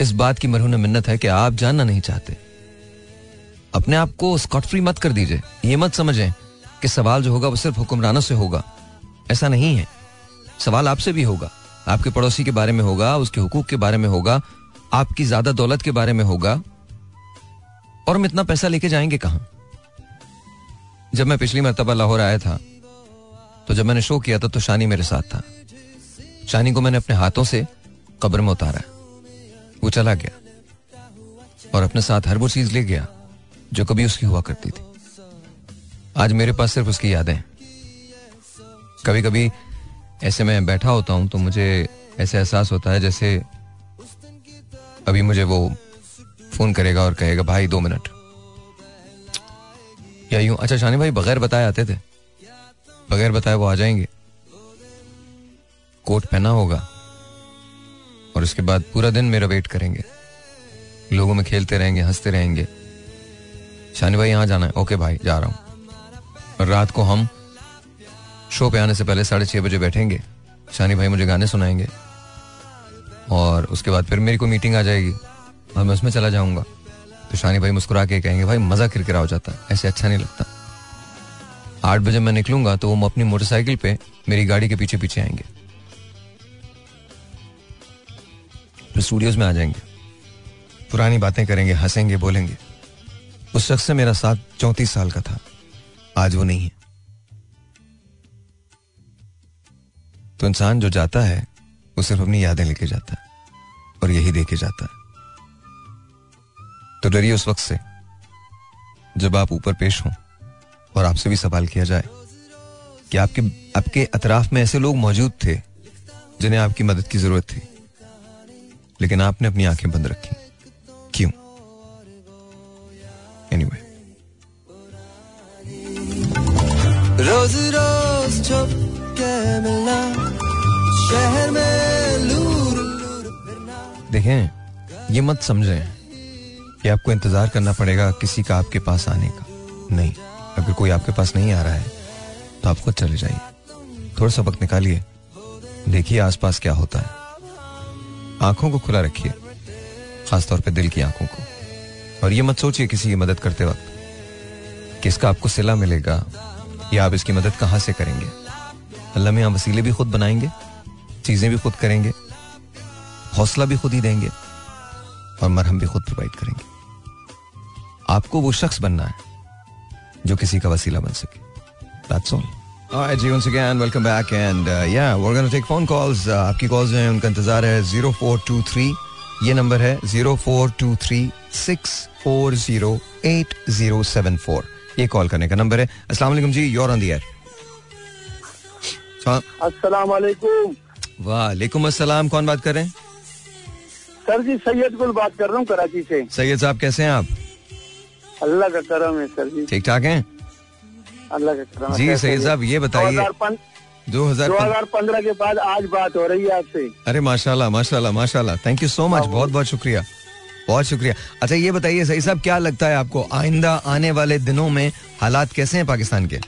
इस बात की मरहून मिन्नत है कि आप जानना नहीं चाहते। अपने आप को स्कॉट फ्री मत कर दीजिए। ये मत समझें कि सवाल जो होगा वो सिर्फ़ हुक्मरानों से होगा। ऐसा नहीं है। सवाल आपसे भी होगा। आपके पड़ोसी के बारे में होगा, उसके हुकूक के बारे में होगा आपकी ज़्यादा दौलत के बारे में होगा और हम इतना पैसा लेके जाएँगे कहाँ? जब मैं पिछली मरतबा लाहौर आया था तो जब मैंने शो किया था तो शानी मेरे साथ था। शानी को मैंने अपने हाथों से कब्र में उतारा। वो चला गया और अपने साथ हर वो चीज़ ले गया, जो कभी उसकी हुआ करती थी। आज मेरे पास सिर्फ़ उसकी यादें कभी कभी ऐसे मैं बैठा होता हूँ तो मुझे ऐसे एहसास होता है जैसे अभी मुझे वो फ़ोन करेगा और कहेगा, भाई, दो मिनट। या यूँ अच्छा शानी भाई, बगैर बताए आते थे। बगैर बताए वो आ जाएँगे। कोट पहना होगा। और उसके बाद पूरा दिन मेरा वेट करेंगे। लोगों में खेलते रहेंगे, हँसते रहेंगे। शानी भाई, यहाँ जाना है। ओके भाई, जा रहा हूँ। और रात को हम शो पे आने से पहले साढ़े छह बजे बैठेंगे। शानी भाई मुझे गाने सुनाएँगे। और उसके बाद फिर मेरी को मीटिंग आ जाएगी, और मैं उसमें चला जाऊँगा। तो शानी भाई मुस्कुरा के कहेंगे, भाई, मज़ा किरकिरा हो जाता है, ऐसे अच्छा नहीं लगता। आठ बजे मैं निकलूँगा तो वो अपनी मोटरसाइकिल पे मेरी गाड़ी के पीछे पीछे आएँगे। फिर स्टूडियोज में आ जाएँगे। पुरानी बातें करेंगे, हंसेंगे, बोलेंगे। उस शख्स से मेरा साथ चौंतीस साल का था। आज वो नहीं है। तो इंसान जो जाता है वो सिर्फ़ अपनी यादें लेके जाता है और यही देके जाता है। तो डरिए उस वक्त से, जब आप ऊपर पेश हों और आपसे भी सवाल किया जाए कि आपके आपके अतराफ में ऐसे लोग मौजूद थे जिन्हें आपकी मदद की ज़रूरत थी, लेकिन आपने अपनी आँखें बंद रखी। क्यों? Anyway anyway. रोज रोज छुप के मिलना शहर में देखें ये मत समझें कि आपको इंतज़ार करना पड़ेगा किसी का आपके पास आने का। नहीं, अगर कोई आपके पास नहीं आ रहा है तो आप खुद चले जाइए। थोड़ा सा वक्त निकालिए। देखिए आसपास क्या होता है। आँखों को खुला रखिए, खासतौर पे दिल की आँखों को। और ये मत सोचिए किसी की मदद करते वक्त कि इसका आपको सिला मिलेगा या आप इसकी मदद कहाँ से करेंगे। अल्लाह में वसीले भी खुद बनाएँगे, चीज़ें भी खुद करेंगे। हौसला भी खुद ही देंगे और मरहम भी खुद प्रोवाइड करेंगे। आपको वो शख्स बनना है जो किसी का वसीला बन सके। दैट्स ऑल Alright, जी once again welcome back and uh, yeah we're going to take phone calls. Uh, आपकी calls हैं उनका इंतज़ार है 0423 ये नंबर है 0423640874 ये कॉल करने का नंबर है। अस्सलाम वालेकुम जी योर ऑन द एयर अस्सलाम वालेकुम वालेकुम अस्सलाम कौन बात कर रहे हैं? सर जी सैयद गुल बात कर रहा हूँ कराची से। सैयद साहब कैसे हैं आप? अल्लाह का करम है सर जी। ठीक ठाक हैं? अल्लाह का करम जी सैयद साहब ये बताइए। दो हज़ार पंद्रह के बाद आज बात हो रही है आपसे। अरे माशाल्लाह माशाल्लाह माशाल्लाह। थैंक यू सो मच बहुत बहुत शुक्रिया। बहुत शुक्रिया। अच्छा ये बताइए सही साहब क्या लगता है आपको आइंदा आने वाले दिनों में हालात कैसे हैं पाकिस्तान के?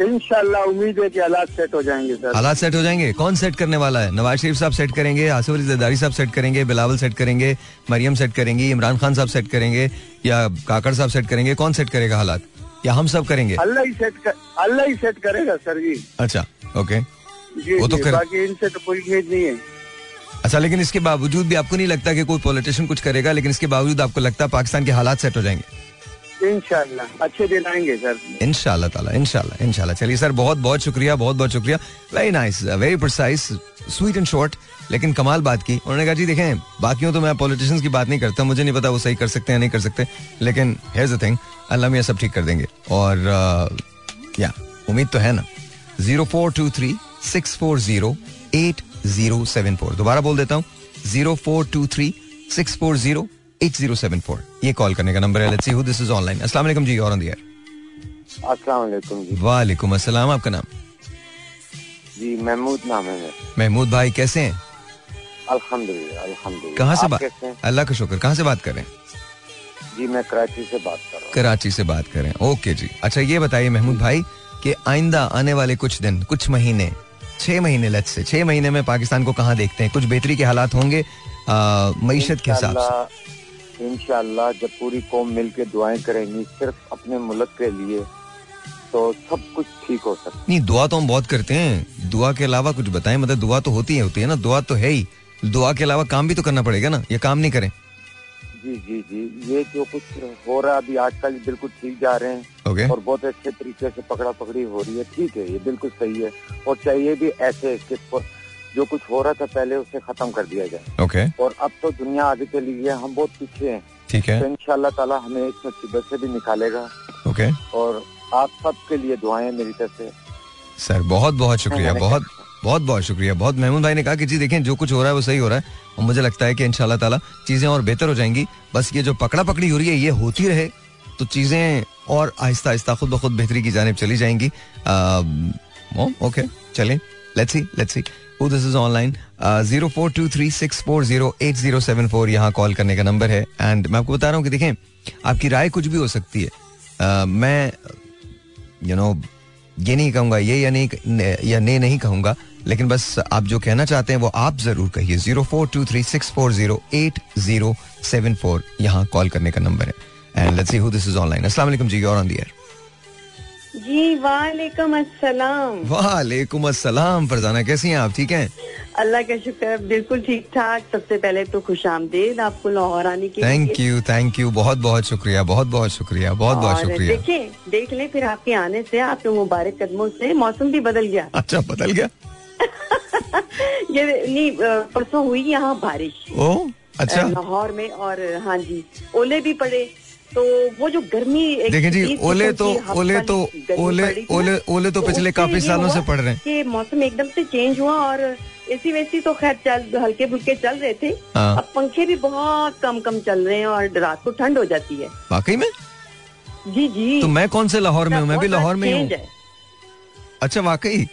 इंशाल्लाह उम्मीद है कि हालात सेट हो जाएँगे सर हालात सेट हो जाएँगे। कौन सेट करने वाला है? नवाज़ शरीफ साहब सेट करेंगे आसिफ अली जरदारी साहब सेट करेंगे बिलावल सेट करेंगे मरियम सेट करेंगी इमरान खान साहब सेट करेंगे या काकड़ साहब सेट करेंगे? कौन सेट करेगा हालात? या हम सब करेंगे? अल्लाह ही सेट कर अल्लाह ही सेट करेगा सर जी। अच्छा ओके जी, वो तो कर- बाकी इनसे तो कोई उम्मीद नहीं है। अच्छा लेकिन इसके बावजूद भी आपको नहीं लगता कि कोई पॉलिटिशियन कुछ करेगा लेकिन इसके बावजूद आपको लगता है पाकिस्तान के हालात सेट हो जाएँगे? इंशाल्लाह। अच्छे दिन आएँगे सर। इनशाला इनशाला इनशाला चलिए सर बहुत बहुत शुक्रिया बहुत बहुत शुक्रिया। Very nice very precise sweet and short लेकिन कमाल बात की। उन्होंने कहा जी देखें बाकियों तो मैं पॉलिटिशियंस की बात नहीं करता मुझे नहीं पता वो सही कर सकते हैं नहीं कर सकते। लेकिन हेयर द थिंग अल्लाह मियाँ सब ठीक कर देंगे। और uh, या उम्मीद तो है ना? Zero four two three six four zero eight zero seven four. दोबारा बोल देता हूँ zero four two three six four zero eight zero seven four. ये कॉल करने का नंबर है। Let's see who this is online अस्सलाम वालेकुम जी और ऑन द एयर अस्सलाम वालेकुम जी। वालेकुम अस्सलाम। आपका नाम? जी महमूद नाम है महमूद भाई कैसे हैं? अल्हम्दुलिल्लाह अल्हम्दुलिल्लाह। कहाँ से बात हैं? अल्लाह का शुक्र। कहाँ से बात कर रहे हैं? जी मैं कराची से बात कर रहा कराची से बात कर रहे हैं। ओके जी। अच्छा ये बताइए महमूद भाई कि आइंदा आने वाले कुछ दिन कुछ महीने छह महीने लेट्स से छह महीने में पाकिस्तान को कहाँ देखते हैं? कुछ बेहतरी के हालात होंगे मीशत के हिसाब से। इंशाल्लाह जब पूरी कौम मिल के दुआएँ करेंगी सिर्फ़ अपने मुल्क के लिए तो सब कुछ ठीक हो सकता नहीं दुआ तो हम बहुत करते हैं। दुआ के अलावा कुछ बताएँ मतलब दुआ तो होती है होती है ना दुआ तो है ही। दुआ के अलावा काम भी तो करना पड़ेगा ना ये काम नहीं करें? जी जी जी ये जो कुछ हो रहा है अभी आजकल बिल्कुल ठीक जा रहे हैं। ओके। और बहुत अच्छे तरीके से पकड़ा पकड़ी हो रही है। ठीक है ये बिल्कुल सही है। और चाहिए भी ऐसे कि जो कुछ हो रहा था पहले उसे खत्म कर दिया जाए। ओके और अब तो दुनिया आगे चली गई है हम बहुत पीछे हैं। ठीक है। तो इंशाल्लाह ताला हमें इस मुसीबत से भी निकालेगा। ओके और आप सबके लिए दुआएँ मेरी तरफ़ से। सर बहुत बहुत शुक्रिया बहुत बहुत बहुत शुक्रिया। बहुत महमूद भाई ने कहा कि जी देखें जो कुछ हो रहा है वो सही हो रहा है। और मुझे लगता है कि इंशाल्लाह ताला चीज़ें और बेहतर हो जाएँगी। बस ये जो पकड़ा पकड़ी हो रही है ये होती रहे तो चीज़ें और आहिस्ता आहिस्ता खुद ब खुद बेहतरी की जानब चली जाएँगी। ओके चलें। Let's see let's see who this is online zero four two three six four zero eight zero seven four यहाँ कॉल करने का नंबर है। एंड मैं आपको बता रहा हूँ कि देखें आपकी राय कुछ भी हो सकती है। Uh, मैं यू you नो know, ये नहीं कहूँगा ये या नहीं ने- या ने नहीं कहूँगा लेकिन बस आप जो कहना चाहते हैं वो आप ज़रूर कहिए। Zero four two three six four zero eight zero seven four यहाँ कॉल करने का नंबर है। And let's see who this is online अस्सलाम वालेकुम जी और ऑन द एयर जी वालेकुम अस्सलाम। वालेकुम अस्सलाम फरजाना कैसी हैं आप? ठीक हैं? अल्लाह का शुक्र है, बिल्कुल ठीक ठाक। सबसे पहले तो खुश आमदेद आपको लाहौर आने की थैंक यू थैंक यू बहुत बहुत शुक्रिया बहुत बहुत शुक्रिया बहुत बहुत शुक्रिया। देखें देख लें फिर आपके आने से आपके मुबारक कदमों से मौसम भी बदल गया। [LAUGHS] अच्छा बदल गया? ये नहीं परसों हुई यहाँ बारिश। ओ अच्छा। लाहौर में और हाँ जी ओले भी पड़े। तो वो जो गर्मी एक देखें जी, ओले तो- ओले तो- ओले- ओले- ओले तो पिछले काफ़ी सालों से पड़ रहे हैं। कि मौसम एकदम से चेंज हुआ और एसी वैसी तो खैर चल हल्के फुल्के चल रहे थे। हाँ। अब पंखे भी बहुत कम कम चल रहे हैं और रात को ठंड हो जाती है। वाकई में? जी जी। तो मैं कौन से लाहौर में हूँ? मैं भी लाहौर में हूँ अच्छा वाकई?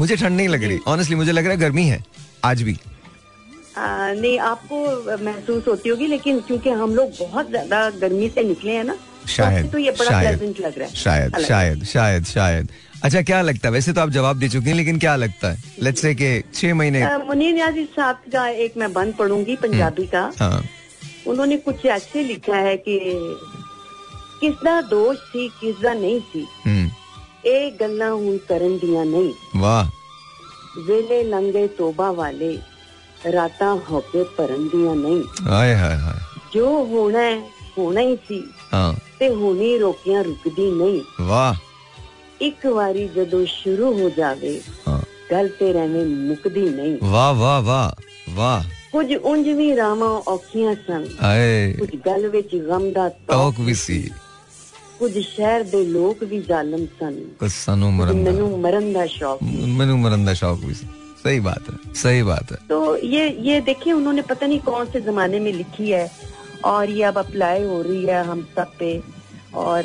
मुझे ठंड नहीं लग रही। ऑनेस्टली मुझे लग रहा है गर्मी है। आज भी। नहीं आपको महसूस होती होगी लेकिन क्योंकि हम लोग बहुत ज्यादा गर्मी से निकले हैं ना तो शायद आपको तो ये बड़ा शायद प्लेजेंट लग रहा है शायद अलग। शायद शायद शायद अच्छा क्या लगता है वैसे तो आप जवाब दे चुके हैं लेकिन क्या लगता है लेट्स से कि छह महीने आ, मुनीर न्याजी साहब का एक मैं बंद पढ़ूंगी पंजाबी का हाँ उन्होंने कुछ ऐसे लिखा है कि किसदा दोष सी किसदा नहीं सी हम्म ਇਹ ਗੱਲਾਂ ਹੁਣ ਕਰਨ ਦੀਆਂ ਨਹੀਂ वाह ਵੇਲੇ ਲੰਗੇ ਤੋਬਾ ਵਾਲੇ ਰਾਤਾਂ ਹੋਕੇ ਭਰਨ ਦੀਆਂ ਨਹੀਂ ਹਾਏ ਹਾਏ ਹਾਏ ਜੋ ਹੋਣਾ ਹੈ ਹੋਣਾ ਹੀ ਸੀ ਹਾਂ ਤੇ ਹੋਣੀ ਰੋਕਿਆਂ ਰੁਕਦੀ ਨਹੀਂ ਵਾਹ ਇੱਕ ਵਾਰੀ ਜਦੋਂ ਸ਼ੁਰੂ ਹੋ ਜਾਵੇ ਹਾਂ ਗੱਲ ਤੇ ਰਹਿਵੇਂ ਮੁਕਦੀ ਨਹੀਂ ਵਾਹ ਵਾਹ ਵਾਹ ਵਾਹ ਕੁਝ ਉਂਝ ਵੀ ਰਾਵਾਂ ਔਖੀਆਂ ਸਨ ਹਾਏ ਕੁਝ ਗੱਲ ਵਿੱਚ ਗਮ ਦਾ ਤੌਕ ਵੀ ਸੀ ਕੁਝ ਸ਼ਹਿਰ ਦੇ ਲੋਕ ਵੀ ਜ਼ਾਲਮ ਸਨ ਕੁਝ ਸਾਨੂੰ ਮਰਨ ਦਾ ਮੈਨੂੰ ਮਰਨ ਦਾ ਸ਼ੌਕ ਮੈਨੂੰ ਮਰਨ ਦਾ ਸ਼ੌਕ ਵੀ ਸੀ सही बात है सही बात है। तो ये ये देखिए उन्होंने पता नहीं कौन से जमाने में लिखी है और ये अब अप्लाई हो रही है हम सब पे। और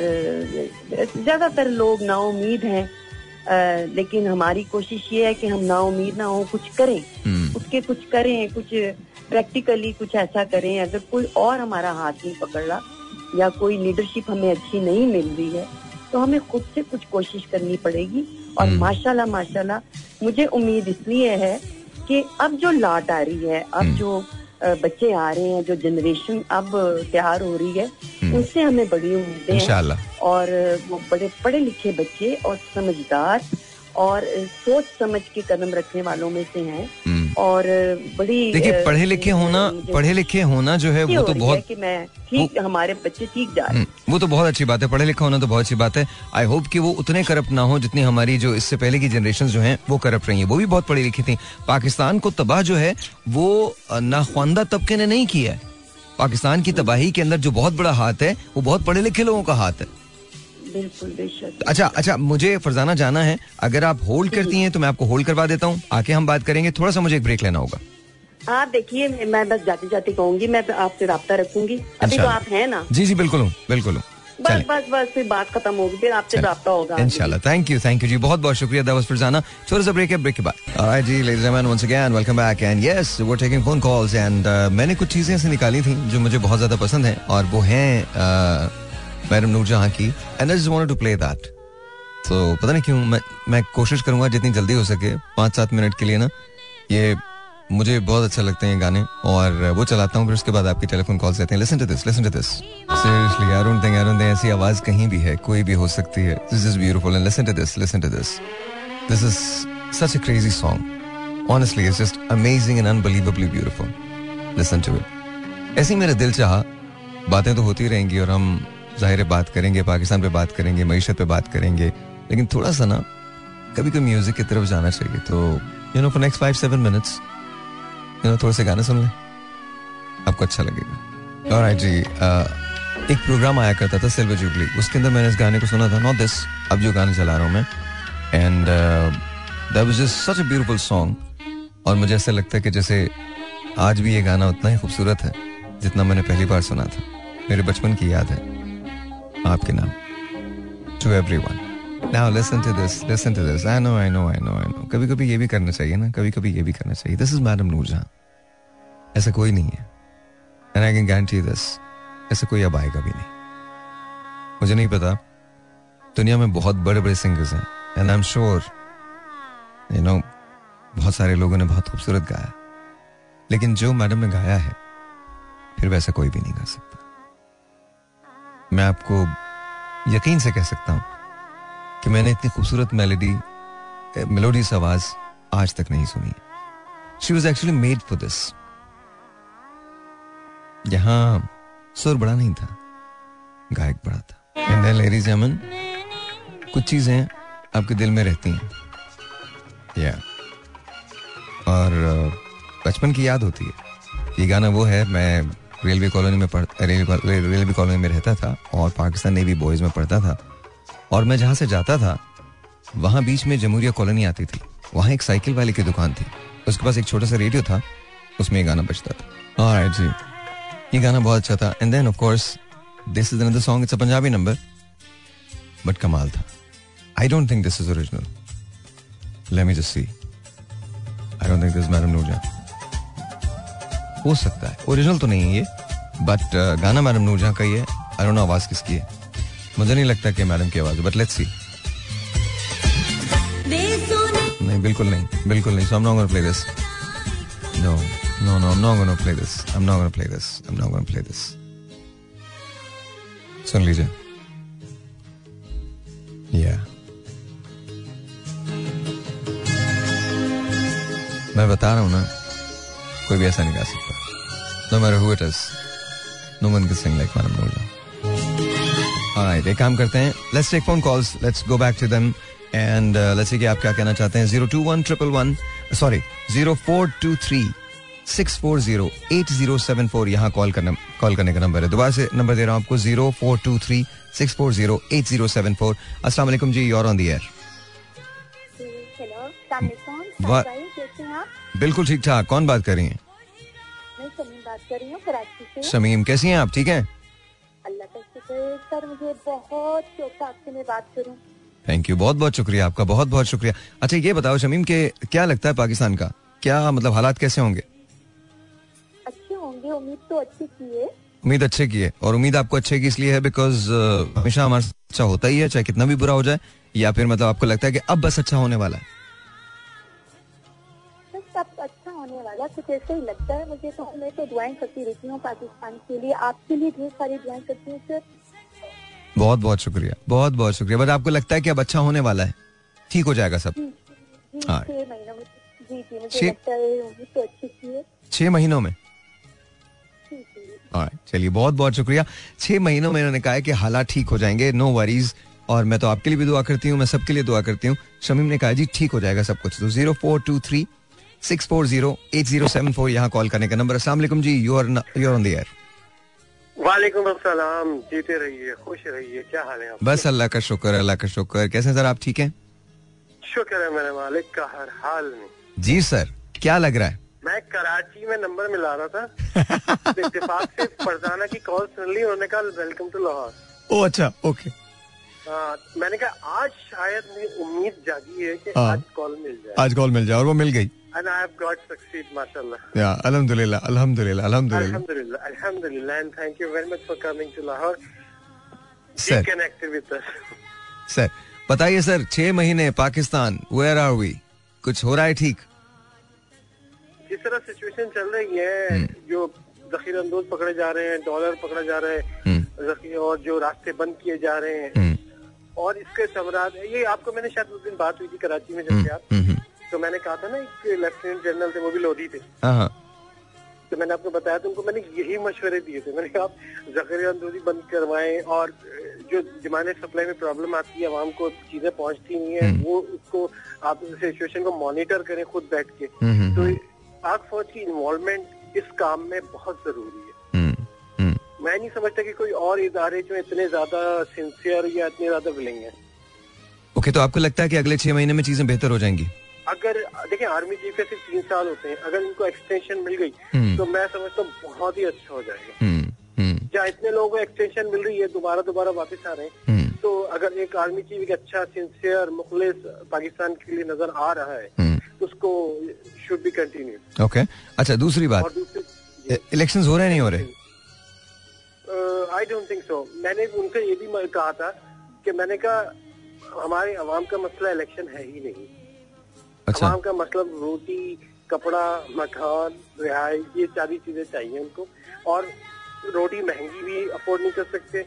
ज़्यादातर लोग नाउमीद हैं अ, लेकिन हमारी कोशिश ये है कि हम नाउमीद ना हो कुछ करें। हम्म। उसके कुछ करें कुछ प्रैक्टिकली कुछ ऐसा करें। अगर कोई और हमारा हाथ नहीं पकड़ रहा या कोई लीडरशिप हमें अच्छी नहीं मिल रही है तो हमें खुद से कुछ कोशिश करनी पड़ेगी। और हम्म। माशाल्लाह माशाल्लाह मुझे उम्मीद इसलिए है कि अब जो लाट आ रही है अब हम्म। जो बच्चे आ रहे हैं जो जनरेशन अब तैयार हो रही है उससे उनसे हमें बड़ी उम्मीदें हैं और वो बड़े पढ़े लिखे बच्चे और समझदार और सोच समझ के कदम रखने वालों में से हैं। हम्म। और बड़ी देखिए पढ़े लिखे होना पढ़े लिखे होना जो है वो तो बहुत कि मैं ठीक हमारे बच्चे ठीक जा रहे हैं। हम्म, वो तो बहुत अच्छी बात है पढ़े लिखा होना तो बहुत अच्छी बात है। आई होप कि वो उतने करप्ट ना हो जितनी हमारी जो इससे पहले की जनरेशन जो हैं वो करप्ट रही हैं। वो भी बहुत पढ़ी लिखी थी। पाकिस्तान को तबाह जो है वो नाख्वानदा तबके ने नहीं किया है। पाकिस्तान की तबाही के अंदर जो बहुत बड़ा हाथ है वो बहुत पढ़े लिखे लोगों का हाथ है। बिल्कुल बेशक। अच्छा अच्छा मुझे फरजाना जाना है। अगर आप होल्ड करती हैं तो मैं आपको होल्ड करवा देता हूँ। आके हम बात करेंगे। थोड़ा सा मुझे एक ब्रेक लेना होगा। आप देखिए मैं- बस जाते जाते कहूँगी मैं आपसे रब्ता रखूँगी। अभी तो आप हैं ना? जी जी बिल्कुल हूँ बिल्कुल हूँ। बस बस बस फिर बात खत्म होगी फिर आपसे होगा। इंशाल्लाह। थैंक यू थैंक यू जी बहुत बहुत शुक्रिया फरजाना। सा ब्रेक है ब्रेक के बाद। Alright ji ladies and once again welcome back and yes we are taking phone calls and मैंने कुछ चीज़ें ऐसे निकाली थी जो मुझे बहुत ज़्यादा पसंद है और वो हैं मैडम नूरजहां की and I wanted to play that तो पता नहीं क्यों, मैं मैं कोशिश करूँगा जितनी जल्दी हो सके पाँच सात मिनट के लिए ना, ये मुझे बहुत अच्छा लगते हैं गाने, और वो चलाता हूँ, फिर उसके बाद आपकी टेलीफोन कॉल्स आते हैं। Listen to this listen to this seriously ऐसी आवाज़ कहीं भी है, कोई भी हो सकती है। This is beautiful and listen to this listen to this this is such crazy song honestly it's just amazing and unbelievably beautiful listen to it मेरा दिल चाहा, बातें तो होती रहेंगी, और हम ज़ाहिर बात करेंगे, पाकिस्तान पे बात करेंगे, मीशत पे बात करेंगे, लेकिन थोड़ा सा ना कभी कभी म्यूज़िक की तरफ़ जाना चाहिए तो you know for next five seven minutes you know थोड़े से गाने सुन लें। आपको अच्छा लगेगा। और जी एक प्रोग्राम आया करता था, सिल्वर जुबली। उसके अंदर मैंने इस गाने को सुना था नॉट दिस अब जो गाने चला रहा हूँ मैं। And that was just such a beautiful song और मुझे ऐसा लगता है कि जैसे आज भी ये गाना उतना ही खूबसूरत है, जितना मैंने पहली बार सुना था। मेरे बचपन की याद है। आपके नाम? To everyone Now listen to this, listen to this. I know, I know, I know, I know. कभी कभी ये भी करना चाहिए ना कभी कभी ये भी करना चाहिए। दिस इज़ मैडम नूरजहां ऐसा कोई नहीं है। And I can guarantee this ऐसा कोई अब आएगा भी नहीं। मुझे नहीं पता। दुनिया में बहुत बड़े बड़े सिंगर्स हैं। And I am sure you know बहुत सारे लोगों ने बहुत खूबसूरत गाया। लेकिन जो मैडम ने गाया है फिर वैसा कोई भी नहीं गा सकता। मैं आपको यकीन से कह सकता हूँ कि मैंने इतनी खूबसूरत मेलोडी मेलोडियस आवाज़ आज तक नहीं सुनी। She was actually made for this यहाँ सुर बड़ा नहीं था, गायक बड़ा था। एंड लेडीज़ जमन कुछ चीज़ें आपके दिल में रहती हैं। या और बचपन की याद होती है। ये गाना वो है, मैं रेलवे कॉलोनी में पढ़, रेलवे कॉलोनी में रहता था और पाकिस्तान नेवी बॉयज़ में पढ़ता था। और मैं जहाँ से जाता था, वहाँ बीच में जमूरिया कॉलोनी आती थी। वहाँ एक साइकिल वाले की दुकान थी। उसके पास एक छोटा सा रेडियो था, उसमें ये गाना बजता था। और जी। ये गाना बहुत अच्छा था। And then of course this is another song it's a Punjabi number but कमाल था। I don't think this is original let me just see I don't think this madam Noor Jehan हो सकता है। ओरिजिनल तो नहीं है ये but uh, गाना मैडम नूरजहां का ही है आई डोंट नो आवाज़ किसकी है। मुझे नहीं लगता कि मैडम की आवाज़ बट लेट्स सी नहीं बिल्कुल नहीं बिल्कुल नहीं। So I am not play this no no no I am not gonna play this I am not gonna play this I am not gonna play this सुन लीजिए। या मैं बता रहा हूँ ना कोई भी ऐसा नहीं गा सकता। No matter who it is no one can sing like madam Noor Jehan Alright, एक काम करते हैं। Let's take phone calls let's go back to them and let's see कि आप क्या कहना चाहते हैं। Zero two one triple one sorry zero four two three six four zero eight zero seven four यहाँ कॉल करना कॉल करने का नंबर है। दोबारा से नंबर दे रहा हूँ आपको। Zero four two three six four zero eight zero seven four वालेकुम जी योर ऑन दी एयर बिल्कुल ठीक ठाक। कौन बात कर रही है? मैं शमीम बात कर रही हूँ कराची से। शमीम कैसी हैं आप? ठीक हैं? अल्लाह का शुक्र सर मुझे बहुत शौक था आपसे मैं बात करूँ। थैंक यू बहुत बहुत शुक्रिया आपका बहुत बहुत शुक्रिया। अच्छा ये बताओ शमीम के क्या लगता है पाकिस्तान का? क्या मतलब हालात कैसे होंगे? अच्छे होंगे उम्मीद तो अच्छी की है। उम्मीद अच्छे की है और उम्मीद आपको अच्छे की इसलिए है बिकॉज़ हमेशा हमारा अच्छा होता ही है चाहे कितना भी बुरा हो जाए या फिर मतलब आपको लगता है कि अब बस अच्छा होने वाला है। वाला कुछ ऐसा ही लगता है मुझे? तो मैं तो दुआएँ करती रहती हूँ पाकिस्तान के लिए। आपके लिए ढेर सारी दुआएँ करती हूँ सर बहुत बहुत शुक्रिया। बहुत बहुत शुक्रिया। बट आपको लगता है कि अब अच्छा होने वाला है? ठीक हो जाएगा सब? हाँ। छह महीनों में। चलिए बहुत बहुत शुक्रिया। छह महीनों में इन्होंने कहा है कि हालात ठीक हो जाएँगे नो वरीज और मैं तो आपके लिए भी दुआ करती हूँ मैं सबके लिए दुआ करती हूँ। शमीम ने कहा जी ठीक हो जाएगा सब कुछ। तो zero four two three six four zero eight zero seven four यहाँ कॉल करने का नंबर असला जी you are you on the वालेकुम अस्सलाम जीते रहिए खुश रहिए क्या हाल है आप बस अल्लाह का शुक्र अल्लाह का शुक्र। कैसे हैं सर आप ठीक हैं? शुक्र है मेरे मालिक का हर हाल में। जी सर क्या लग रहा है? मैं कराची में नंबर मिला रहा था [LAUGHS] इत्तेफाक से फरजाना की कॉल सुन ली उन्होंने कहा वेलकम टू लाहौर ओ अच्छा ओके। हाँ, मैंने कहा आज शायद मुझे उम्मीद जागी है कि हाँ। आज कॉल मिल जाए। आज कॉल मिल जाए और वो मिल गई। And I have got succeed माशाल्लाह या अल्हम्दुलिल्लाह अल्हम्दुलिल्लाह अल्हम्दुलिल्लाह अल्हम्दुलिल्लाह अल्हम्दुलिल्लाह and thank you very much for coming to Lahore sir connected with us sir बताइए सर छह महीने पाकिस्तान वेयर आर वी कुछ हो रहा है ठीक? जिस तरह सिचुएशन चल रही है जो जखीर अंदोज पकड़े जा रहे हैं डॉलर पकड़ा जा रहा है हम्म, और जो रास्ते बंद किए जा रहे हैं। हम्म, और इसके समराज ये आपको मैंने शायद उस दिन बात हुई थी कराची में हम्म, जब आप हम्म, हम्म। तो मैंने कहा था ना एक लेफ्टिनेंट जनरल थे वो भी लोधी थे। हाँ हाँ। तो मैंने आपको बताया तो उनको मैंने यही मशवरे दिए थे। मैंने कहा आप जखरिया अंदोजी बंद करवाएँ और जो जमाने सप्लाई में प्रॉब्लम आती है आवाम को चीज़ें पहुँचती नहीं है हम्म। वो उसको आप सिचुएशन को मॉनिटर करें खुद बैठ के। हम्म, हम्म, तो पाक फौज की इन्वॉल्वमेंट इस काम में बहुत ज़रूरी है। मैं नहीं समझता कि कोई और इदारे जो इतने ज़्यादा सिंसियर या इतने ज़्यादा विलिंग है। ओके तो आपको लगता है कि अगले छह महीने में चीज़ें बेहतर हो जाएँगी? अगर देखिए आर्मी चीफ के सिर्फ़ तीन साल होते हैं अगर इनको एक्सटेंशन मिल गई हम्म। तो मैं समझता हूँ बहुत ही अच्छा हो जाएगा। हम्म, हम्म, जहाँ इतने लोगों को एक्सटेंशन मिल रही है दोबारा दोबारा वापस आ रहे हैं तो अगर एक आर्मी चीफ एक अच्छा सिंसियर मुखलिस पाकिस्तान के लिए नज़र आ रहा है तो उसको शुड बी कंटिन्यू ओके अच्छा दूसरी बात। इलेक्शंस हो रहे नहीं हो रहे? आई डोंट थिंक सो मैंने उनसे ये भी कहा था कि मैंने कहा हमारे आवाम का मसला इलेक्शन है ही नहीं। अच्छा। अवाम का मतलब रोटी कपड़ा मकान रिहाई ये सारी चीज़ें चाहिए उनको। और रोटी महँगी भी अफोर्ड नहीं कर सकते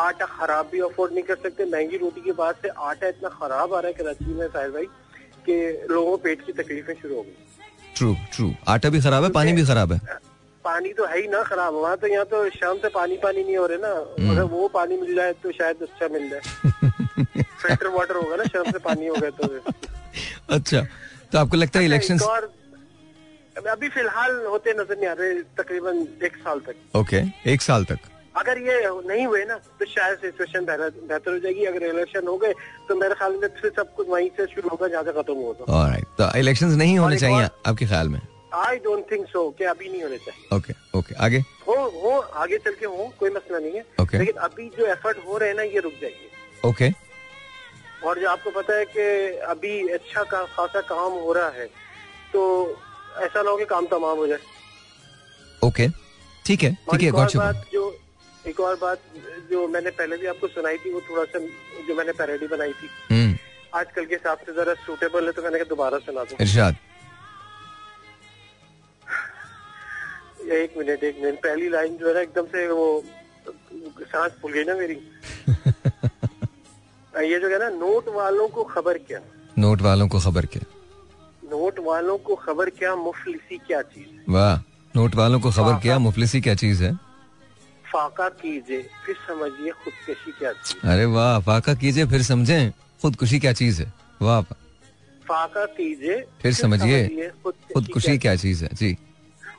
आटा खराब भी अफोर्ड नहीं कर सकते। महँगी रोटी के बाद से आटा इतना खराब आ रहा है कराची में साहिर भाई कि लोगों पेट की तकलीफें शुरू हो गई। ट्रू ट्रू आटा भी खराब है पानी भी खराब है? पानी तो है ही ना खराब। वहाँ तो यहाँ तो शाम से पानी पानी नहीं हो रहे ना। अगर वो पानी मिल जाए तो शायद अच्छा मिल जाए। [LAUGHS] फ़िल्टर वाटर होगा ना शाम से पानी हो गया तो। अच्छा तो आपको लगता है इलेक्शन और अभी फ़िलहाल होते नज़र नहीं आ रहे तकरीबन एक साल तक। ओके एक साल तक। अगर ये नहीं हुए ना तो शायद सिचुएशन बेहतर हो जाएगी। अगर इलेक्शन हो गए तो मेरे ख्याल में फिर सब कुछ वहीं से शुरू होगा जहाँ से खत्म होगा ऑलराइट तो इलेक्शंस नहीं होने चाहिए आपके ख्याल में? आई डोंट थिंक सो कि अभी नहीं होने चाहिए। Okay okay, okay okay. आगे? हो हो आगे चल के हो कोई मसला नहीं है। Okay. लेकिन अभी जो एफर्ट हो रहे हैं ना ये रुक जाएँगे। ओके और जो आपको पता है कि अभी अच्छा का खासा काम हो रहा है तो ऐसा ना हो कि काम तमाम हो जाए। ओके ठीक है ठीक है शुक्र बात जो एक और बात जो मैंने पहले भी आपको सुनाई थी वो थोड़ा सा जो मैंने पैरेडी बनाई थी। हम्म। आजकल के हिसाब से जरा सूटेबल है तो मैंने कहा दोबारा सुना दूँ। इरशाद। एक मिनट एक मिनट। पहली लाइन जो है ना एकदम से वो सांस फूल गई ना मेरी। [LAUGHS] ये जो है ना नोट वालों को खबर क्या? नोट वालों को खबर क्या? नोट वालों को खबर क्या मुफलिसी क्या चीज़? वाह नोट वालों को खबर क्या मुफलिसी क्या चीज़ है? फाका कीजिए फिर समझिए खुदकशी क्या चीज़। अरे वाह फाका कीजिए फिर समझे खुदकुशी क्या चीज़ है। वाह फाका कीजिए फिर समझिए खुदकुशी क्या चीज़। है जी।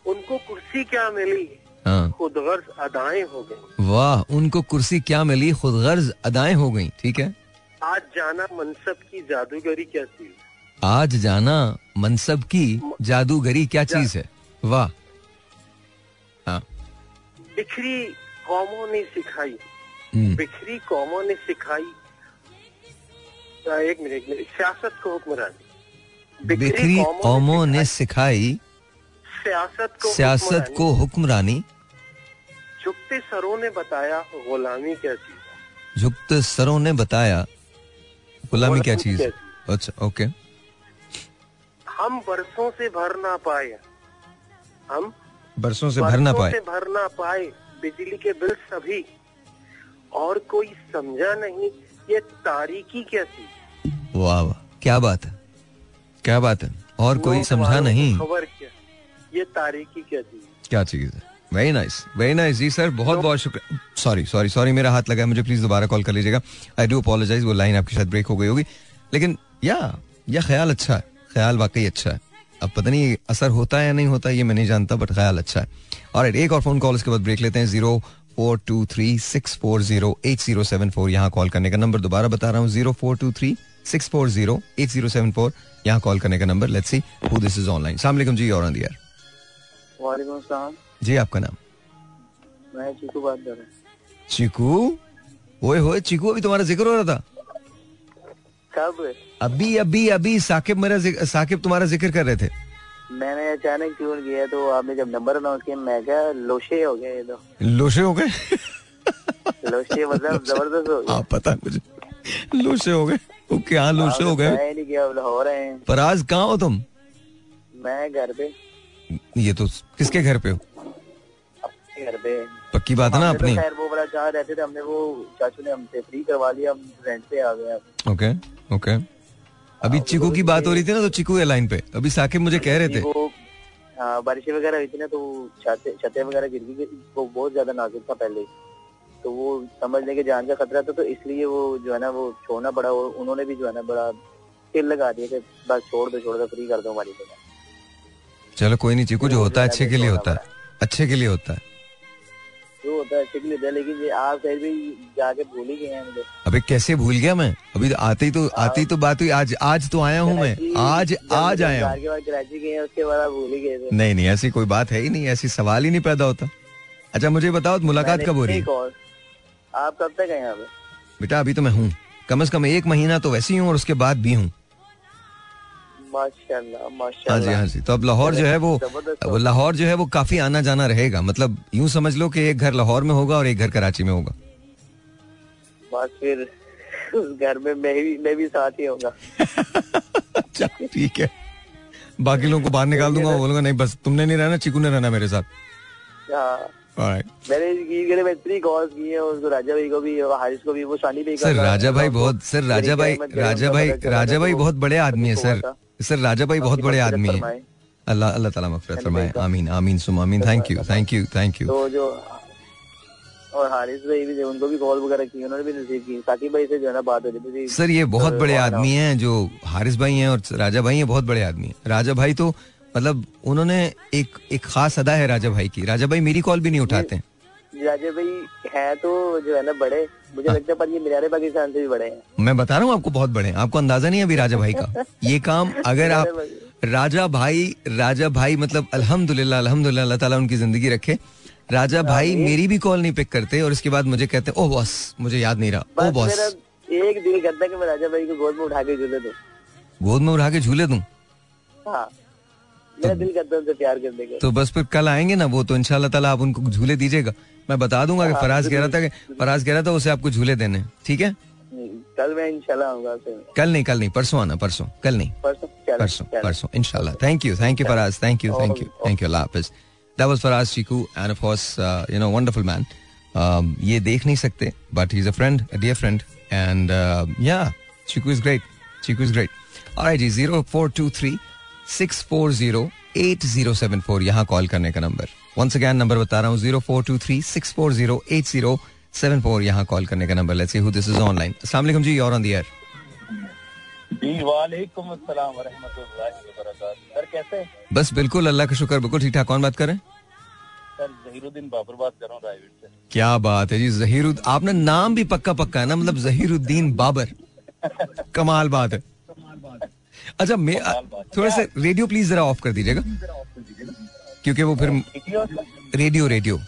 उनको कुर्सी क्या मिली? हाँ। खुद गर्ज अदाएँ हो गई। वाह उनको कुर्सी क्या मिली? खुद गर्ज अदाएँ हो गई ठीक है? आज जाना मनसब की जादूगरी क्या चीज़? आज जाना मनसब की जादूगरी क्या चीज़ है? वाह। हाँ। बिखरी कौमों ने सिखाई। हम्म, बिखरी कौमों ने सिखाई। एक मिनट एक मिनट। सियासत को हुक्मरानी बिखरी कौमों ने सिखाई। सियासत को सियासत को हुक्मरानी। झुकते सरों ने बताया गुलामी क्या चीज़ झुकते सरों ने बताया गुलामी क्या चीज़? अच्छा। ओके। हम बरसों से भर ना पाए। हम बरसों से भर ना पाए। भर ना पाए बिजली के बिल सभी। और कोई समझा नहीं ये तारीकी क्या चीज़ वाह वाह क्या बात है क्या बात है। और कोई समझा नहीं। खबर क्या? ये तारीकी क्या चीज़ क्या चीज़ है? वेरी नाइस वेरी नाइस जी सर बहुत बहुत शुक्रिया सॉरी सॉरी सॉरी मेरा हाथ लगा है मुझे प्लीज़ दोबारा कॉल कर लीजिएगा। आई डू अपोलोजाइज वो लाइन आपकी शायद ब्रेक हो गई होगी। लेकिन या या ख्याल अच्छा है ख्याल वाकई अच्छा है। अब पता नहीं असर होता है या नहीं होता ये मैं नहीं जानता बट ख्याल अच्छा है। और एक और फ़ोन कॉल उसके बाद ब्रेक लेते हैं zero four two three six four zero eight zero seven four यहाँ कॉल करने का नंबर दोबारा बता रहा हूँ zero four two three six four zero eight zero seven four यहाँ कॉल करने का number let's see who this is online सलाम जी और दियर वालेकुम सलाम। जी आपका नाम? मैं चीकू बात कर रहा हूँ। चीकू? ओए होए चीकू अभी तुम्हारा ज़िक्र हो रहा था? कब? अभी अभी अभी साकिब मेरा साकिब तुम्हारा ज़िक्र कर रहे थे। मैंने अचानक ट्यून किया तो आपने जब नंबर अनाउंस किया मैं क्या लोशे हो गए ये तो। लोशे हो गए? लोशे मतलब ज़बरदस्त हो गए। हाँ पता है मुझे लोशे हो गए? ओके हाँ लोशे हो गए? मैं नहीं किया लाहौर हैं। पर आज कहाँ हो तुम? मैं घर पे। ये तो किसके घर पे हो? घर पे। पक्की बात है ना तो अपनी? खैर वो बड़ा चाह रहते थे हमने वो चाचू ने हमसे फ्री करवा लिया हम रेंट पे आ गए ओके ओके अभी चिकू की बात हो रही थी ना तो चिकू है लाइन पे। अभी साकिब मुझे कह रहे थे। हाँ बारिशें वगैरह हुई थी ना तो छतें वगैरह गिर गई वो बहुत ज़्यादा नाजुक था पहले। तो वो समझ लें कि जान का खतरा था तो इसलिए वो जो है ना वो छोड़ना पड़ा और उन्होंने भी जो है ना बड़ा तिल लगा दिया कि बस छोड़ दो छोड़ दो फ्री कर दो हमारी जगह। चलो कोई नहीं चीकू जो होता है अच्छे के लिए होता है। अच्छे के लिए होता है। जो होता है अच्छे होता है लेकिन ये आप फिर भी जाके भूल ही गए हम लोग। अबे कैसे भूल गया मैं? अभी तो आते ही तो आते ही तो बात हुई आज आज तो आया हूँ मैं। आज आज आया हूँ। कराची गए उसके बाद भूल ही गए नहीं नहीं ऐसी कोई बात है ही नहीं ऐसी सवाल ही नहीं पैदा होता। अच्छा मुझे बताओ मुलाकात कब हो रही है? आप कब तक यहाँ पे? बेटा अभी तो मैं हूँ। कम से कम एक महीना तो वैसे ही हूँ और उसके बाद भी हूँ। हाँ जी हाँ जी। तो अब लाहौर जो है वो वो लाहौर जो है वो काफ़ी आना जाना रहेगा। मतलब यूँ समझ लो कि एक घर लाहौर में होगा और एक घर कराची में होगा। बस फिर उस घर में मैं भी मैं भी साथ ही होगा अच्छा [LAUGHS] ठीक है। बाकी लोगों को बाहर निकाल दूँगा बोलूँगा नहीं बस तुमने नहीं रहना चिकू ने रहना मेरे साथ। हाँ। मैंने इतनी की है राजा भाई को भी हारिस को भी वो शानी भाई सर राजा भाई बहुत सर राजा भाई राजा भाई राजा भाई तो बहुत बड़े आदमी है सर। सर राजा भाई बहुत बड़े आदमी है। अल्लाह अल्लाह ताला मगफिरत मैंने फरमाए। आमीन आमीन सुम आमीन। Thank you thank you thank you तो जो और हारिस भाई भी उनको भी कॉल वगैरह की उन्होंने भी की। साकिब भाई से जो है ना बात हो रही थी सर ये बहुत तो बड़े आदमी हैं। जो हारिस भाई हैं और राजा भाई हैं बहुत बड़े आदमी हैं। राजा भाई तो मतलब उन्होंने एक एक खास अदा है राजा भाई की। राजा भाई मेरी कॉल भी नहीं उठाते हैं। राजा भाई है तो जो है ना बड़े मुझे हाँ। लगता है पर ये मीनारे पाकिस्तान से भी बड़े हैं। मैं बता रहा हूँ आपको बहुत बड़े हैं। आपको अंदाज़ा नहीं है अभी राजा भाई का? [LAUGHS] ये काम अगर आप राजा भाई राजा भाई मतलब अल्हम्दुलिल्लाह अल्हम्दुलिल्लाह अल्लाह ताला उनकी ज़िंदगी रखे। राजा भाई मेरी भी कॉल नहीं पिक करते और इसके बाद मुझे कहते ओह बॉस मुझे याद नहीं रहा। ओ बॉस एक दिल करता है कि मैं राजा भाई को गोद में उठा के झूले दूँ। गोद में उठा के झूले दूँ? हाँ। मेरा दिल करता है उनसे प्यार करने का। तो बस फिर कल आएँगे ना वो तो इंशाल्लाह ताला आप उनको झूले दीजिएगा। मैं बता दूँगा कि फराज कह रहा था कि फराज कह रहा था उसे आपको झूले देने। ठीक है? कल मैं इंशाल्लाह आऊँगा कल नहीं कल नहीं परसों आना परसों कल नहीं। परसों परसों इंशाल्लाह। Thank you thank you Faraz thank you thank you thank you Allah Hafiz. That was Faraz Cheeku and of course you know wonderful man ये देख नहीं सकते but he is a friend a dear friend and yeah Cheeku is great Cheeku is great alright जी 0423 640 8074 यहाँ call करने का number once again number बता रहा हूँ 0423 640 8074 यहाँ कॉल करने का number let's this is online अस्सलाम जी और ऑन द एयर सर कैसे बस बिल्कुल अल्लाह का शुक्र बिल्कुल ठीक ठाक कौन बात कर रहे सर जहीरुद्दीन बाबर बात कर रहा हूँ रायवीर से। क्या बात है जी जहीरुद आपने नाम भी पक्का पक्का है ना मतलब जहीरुद्दीन बाबर। कमाल बात है। अच्छा मैं थोड़ा सा रेडियो प्लीज़ जरा ऑफ़ कर दीजिएगा। क्योंकि वो फिर वीडियो रेडियो रेडियो।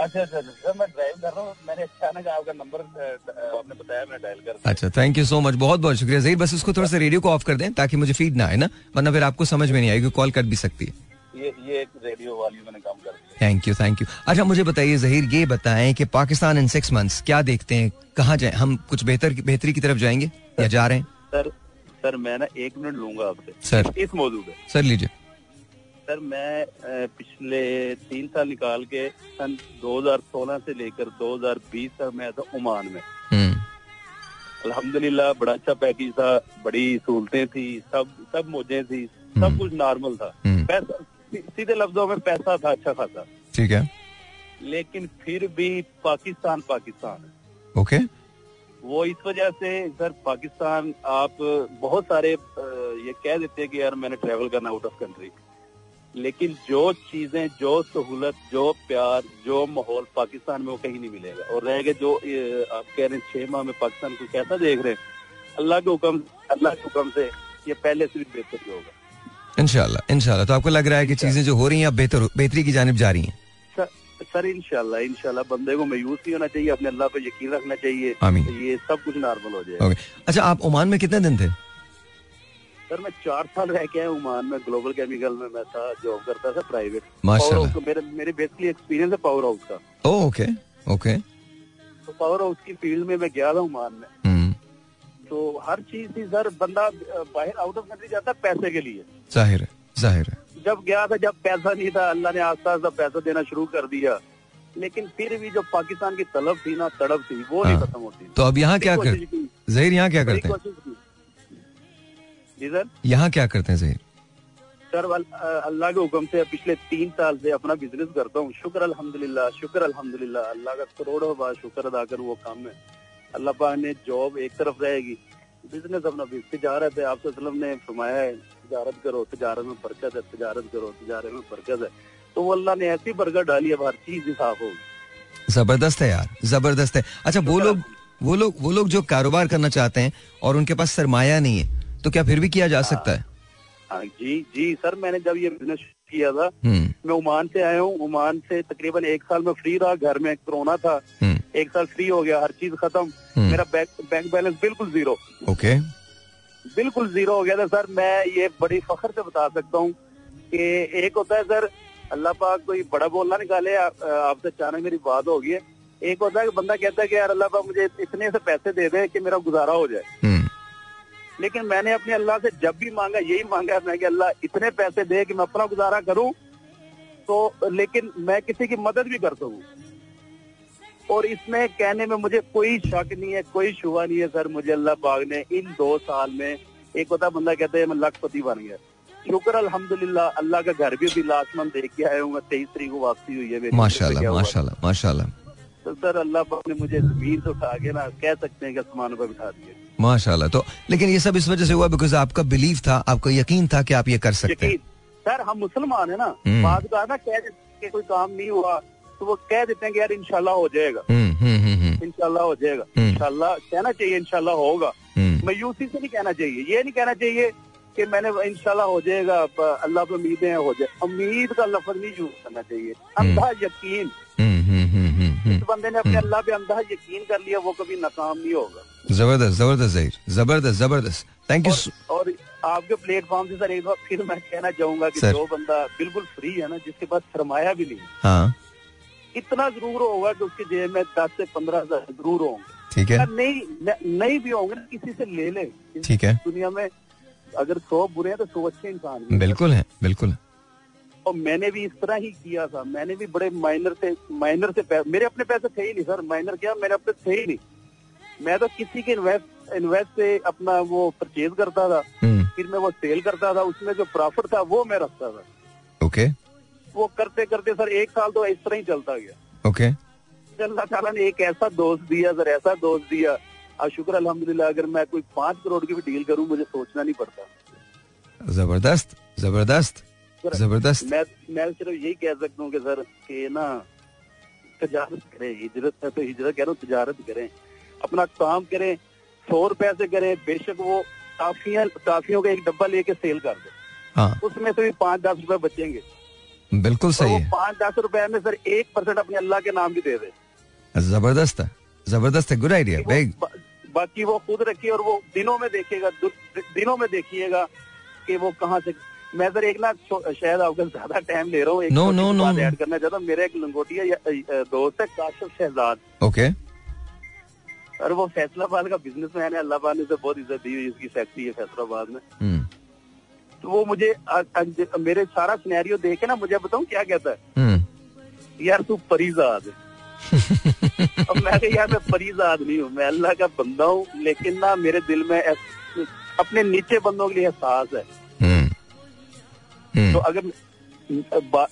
अच्छा अच्छा अच्छा, सर मैं ड्राइव कर रहा हूँ। मैंने अचानक आपका नंबर आपने बताया मैं डायल कर अच्छा थैंक यू सो मच बहुत बहुत शुक्रिया। जहीर बस उसको थोड़ा सा रेडियो को ऑफ़ कर दें ताकि मुझे फ़ीड ना आए ना वरना फिर आपको समझ में नहीं आएगी कॉल कर भी सकती है। ये ये रेडियो वाली मैंने काम कर दिया थैंक यू थैंक यू अच्छा मुझे बताइए जहीर ये बताएँ कि पाकिस्तान इन सिक्स मंथ्स क्या देखते हैं कहाँ जाए? हम कुछ बेहतर बेहतरी की तरफ़ जाएँगे या जा रहे हैं? सर सर मैं ना एक मिनट लूँगा आपसे। सर। इस मौजूद पे। सर लीजिए। सर मैं पिछले तीन साल निकाल के सन 2016 से लेकर 2020 तक मैं था ओमान में। हम्म। अल्हम्दुलिल्लाह बड़ा अच्छा पैकेज था बड़ी सहूलतें थी सब सब मौजें थी सब कुछ नॉर्मल था। हम्म। पैसा सीधे लफ्जों में पैसा था अच्छा खासा। ठीक है। लेकिन फिर भी पाकिस्तान पाकिस्तान। ओके। वो इस वजह से सर पाकिस्तान आप बहुत सारे ये कह देते हैं कि यार मैंने ट्रेवल करना आउट ऑफ़ कंट्री लेकिन जो चीज़ें जो सहूलत जो प्यार जो माहौल पाकिस्तान में वो कहीं नहीं मिलेगा। और रह गए जो आप कह रहे हैं छह माह में पाकिस्तान को कैसा देख रहे हैं? अल्लाह के हुक्म अल्लाह के हुक्म से ये पहले से भी बेहतर होगा। इनशाला इनशाला तो आपको लग रहा है कि चीज़ें जो हो रही हैं अब बेहतर बेहतरी की जानब जा रही हैं? सर इंशाल्लाह इंशाल्लाह बंदे को मायूस नहीं होना चाहिए अपने अल्लाह पे यकीन रखना चाहिए। तो ये सब कुछ नॉर्मल हो जाएगा। अच्छा आप ओमान में कितने दिन थे? सर मैं चार साल रह के आया ओमान में ग्लोबल केमिकल में मैं था जॉब करता था प्राइवेट माशाल्लाह। मेरे मेरे बेसिकली एक्सपीरियंस है पावर हाउस का। ओके ओके तो पावर हाउस की फ़ील्ड में मैं गया था ओमान में। हम्म तो हर चीज़ थी सर बंदा बाहर आउट ऑफ़ कंट्री जाता है पैसे के लिए। ज़ाहिर है ज़ाहिर है। जब गया था जब पैसा नहीं था अल्लाह ने आस्ता आस्ता पैसा देना शुरू कर दिया। लेकिन फिर भी जो पाकिस्तान की तलब थी ना तड़प थी वो नहीं हाँ। खत्म होती। तो अब यहाँ क्या कर जहीर यहाँ क्या करते हैं? कोशिश की। जी सर। यहाँ क्या करते हैं जहीर सर अल्लाह के हुक्म से पिछले तीन साल से अपना बिज़नेस करता हूँ। शुक्र अल्हम्दुलिल्लाह शुक्र अल्हम्दुलिल्लाह। अल्लाह का करोड़ों बार शुक्र अदा कर वो काम है अल्लाह पाक ने जॉब एक तरफ़ रहेगी बिज़नेस अपना तजारत है। आपसे वसल्लम ने फरमाया है तिजारत करो तिजारत में बरकत है तिजारत करो तिजारत में बरकत है। तो वो अल्लाह ने ऐसी बरकत डाली है अब हर चीज़ ही साफ़ होगी। ज़बरदस्त है यार ज़बरदस्त है। अच्छा वो लोग वो लोग वो लोग जो कारोबार करना चाहते हैं और उनके पास सरमाया नहीं है तो क्या फिर भी किया जा सकता है? हाँ जी जी सर मैंने जब ये बिज़नेस किया था हम्म। मैं ओमान से आया हूँ ओमान से तकरीबन एक साल में फ्री रहा घर में कोरोना था। हम्म। एक साल फ्री हो गया हर चीज़ खत्म। हम्म। मेरा बैंक बैंक बैलेंस बिल्कुल ज़ीरो ओके बिल्कुल ज़ीरो हो गया था सर मैं ये बड़ी फखर से बता सकता हूँ कि एक होता है सर अल्लाह पाक कोई बड़ा बोलना निकाले आपसे अचानक मेरी बात हो गई है एक होता है कि बंदा कहता है कि यार अल्लाह पाक मुझे इतने से पैसे दे दे कि मेरा गुजारा हो जाए। लेकिन मैंने अपने अल्लाह से जब भी मांगा यही मांगा है मैं कि अल्लाह इतने पैसे दे कि मैं अपना गुजारा करूँ तो लेकिन मैं किसी की मदद भी कर सकूँ। और इसमें कहने में मुझे कोई शक नहीं है कोई शुबा नहीं है सर मुझे अल्लाह पाक ने इन दो साल में एक होता बंदा कहते हैं मैं लखपति बन गया। शुक्र अल्हम्दुलिल्लाह अल्लाह का घर भी अभी लास्ट मंथ देख के आया हूँ मैं तेईस तारीख को वापसी हुई है माशाल्लाह माशाल्लाह माशाल्लाह। तो सर अल्लाह पाक ने मुझे ज़मीन से उठा के ना कह सकते हैं कि आसमानों पर बिठा दिए माशाल्लाह। तो लेकिन ये सब इस वजह से हुआ बिकॉज़ आपका बिलीव था आपको यकीन था कि आप ये कर सकते हैं। सर हम मुसलमान है ना। हम्म। बात का ना कह देते कोई काम नहीं हुआ तो वो कह देते हैं कि यार इंशाल्लाह हो जाएगा। इनशाला हम्म हम्म इंशाल्लाह हो जाएगा। इंशाल्लाह कहना चाहिए इनशाला होगा। मायूसी से नहीं कहना चाहिए। ये नहीं कहना चाहिए कि मैंने इनशाला हो जाएगा अल्लाह पे उम्मीदें हैं हो जाए। उम्मीद का लफ्ज नहीं यूज़ करना चाहिए। अंधा यकीन। हम्म। हम्म हम्म हम्म हम्म बंदे ने अपने अल्लाह पे अंधा यकीन कर लिया वो कभी नाकाम नहीं होगा। ज़बरदस्त ज़बरदस्त जहीर ज़बरदस्त ज़बरदस्त। थैंक यू और, आपके प्लेटफॉर्म से सर एक बार फिर मैं कहना चाहूँगा कि। जो बंदा बिल्कुल फ्री है ना जिसके पास सरमाया भी नहीं हाँ इतना ज़रूर होगा कि उसके जेब में दस से पंद्रह हज़ार ज़रूर होंगे। ठीक है। नहीं नहीं भी होंगे ना किसी से ले ले। ठीक है। दुनिया में अगर सौ बुरे हैं तो सौ अच्छे इंसान भी हैं। बिल्कुल है बिल्कुल और मैंने भी इस तरह ही किया था। मैंने भी बड़े माइनर से माइनर से मेरे अपने पैसे थे ही नहीं सर माइनर क्या मेरे अपने थे ही नहीं। मैं तो किसी के इन्वेस्ट इन्वेस्ट से अपना वो परचेज करता था हम्म। फिर मैं वो सेल करता था उसमें जो प्रॉफिट था वो मैं रखता था। ओके वो करते करते सर एक साल तो इस तरह ही चलता गया। ओके फिर अल्लाह ताला ने एक ऐसा दोस्त दिया सर ऐसा दोस्त दिया। और शुक्र अल्हम्दुलिल्लाह अगर मैं कोई पाँच करोड़ की भी डील करूँ मुझे सोचना नहीं पड़ता। ज़बरदस्त ज़बरदस्त। ज़बरदस्त। मैं मैं सिर्फ़ यही कह सकता हूँ कि सर कि ना तजारत करें हिजरत है तो हिजरत कह रहा हूँ तजारत करें अपना काम करें सौ रुपए से करें बेशक वो टाफियाँ टाफियों का एक डब्बा लेके सेल कर दे। हाँ। उसमें से भी पाँच दस रुपए बचेंगे। बिल्कुल सही वो है। पाँच दस रुपए में सर एक परसेंट अपने अल्लाह के नाम भी दे दे। ज़बरदस्त है ज़बरदस्त है गुड आइडिया बा- बाकी वो खुद रखिए और वो दिनों में देखिएगा दिनों में देखिएगा कि वो कहाँ से मैं सर एक ना शायद आपका ज़्यादा टाइम ले रहा हूँ एक No, no, no, ऐड करना चाहता हूँ। मेरा एक लंगोटिया दोस्त है काशिफ शहजाद। ओके और वो फैसलाबाद का बिजनेसमैन है अल्लाह पाक ने उसे बहुत इज़्ज़त दी हुई उसकी फैक्ट्री है फैसलाबाद में। हम्म तो वो मुझे मेरे सारा सिनेरियो देख के ना मुझे बताऊँ क्या कहता है? हम्म यार तू परीजाद अब मैं कहा यार मैं परीजाद नहीं हूँ मैं अल्लाह का बंदा हूँ लेकिन ना मेरे दिल में अपने नीचे बंदों के लिए एहसास है। तो हम्म अगर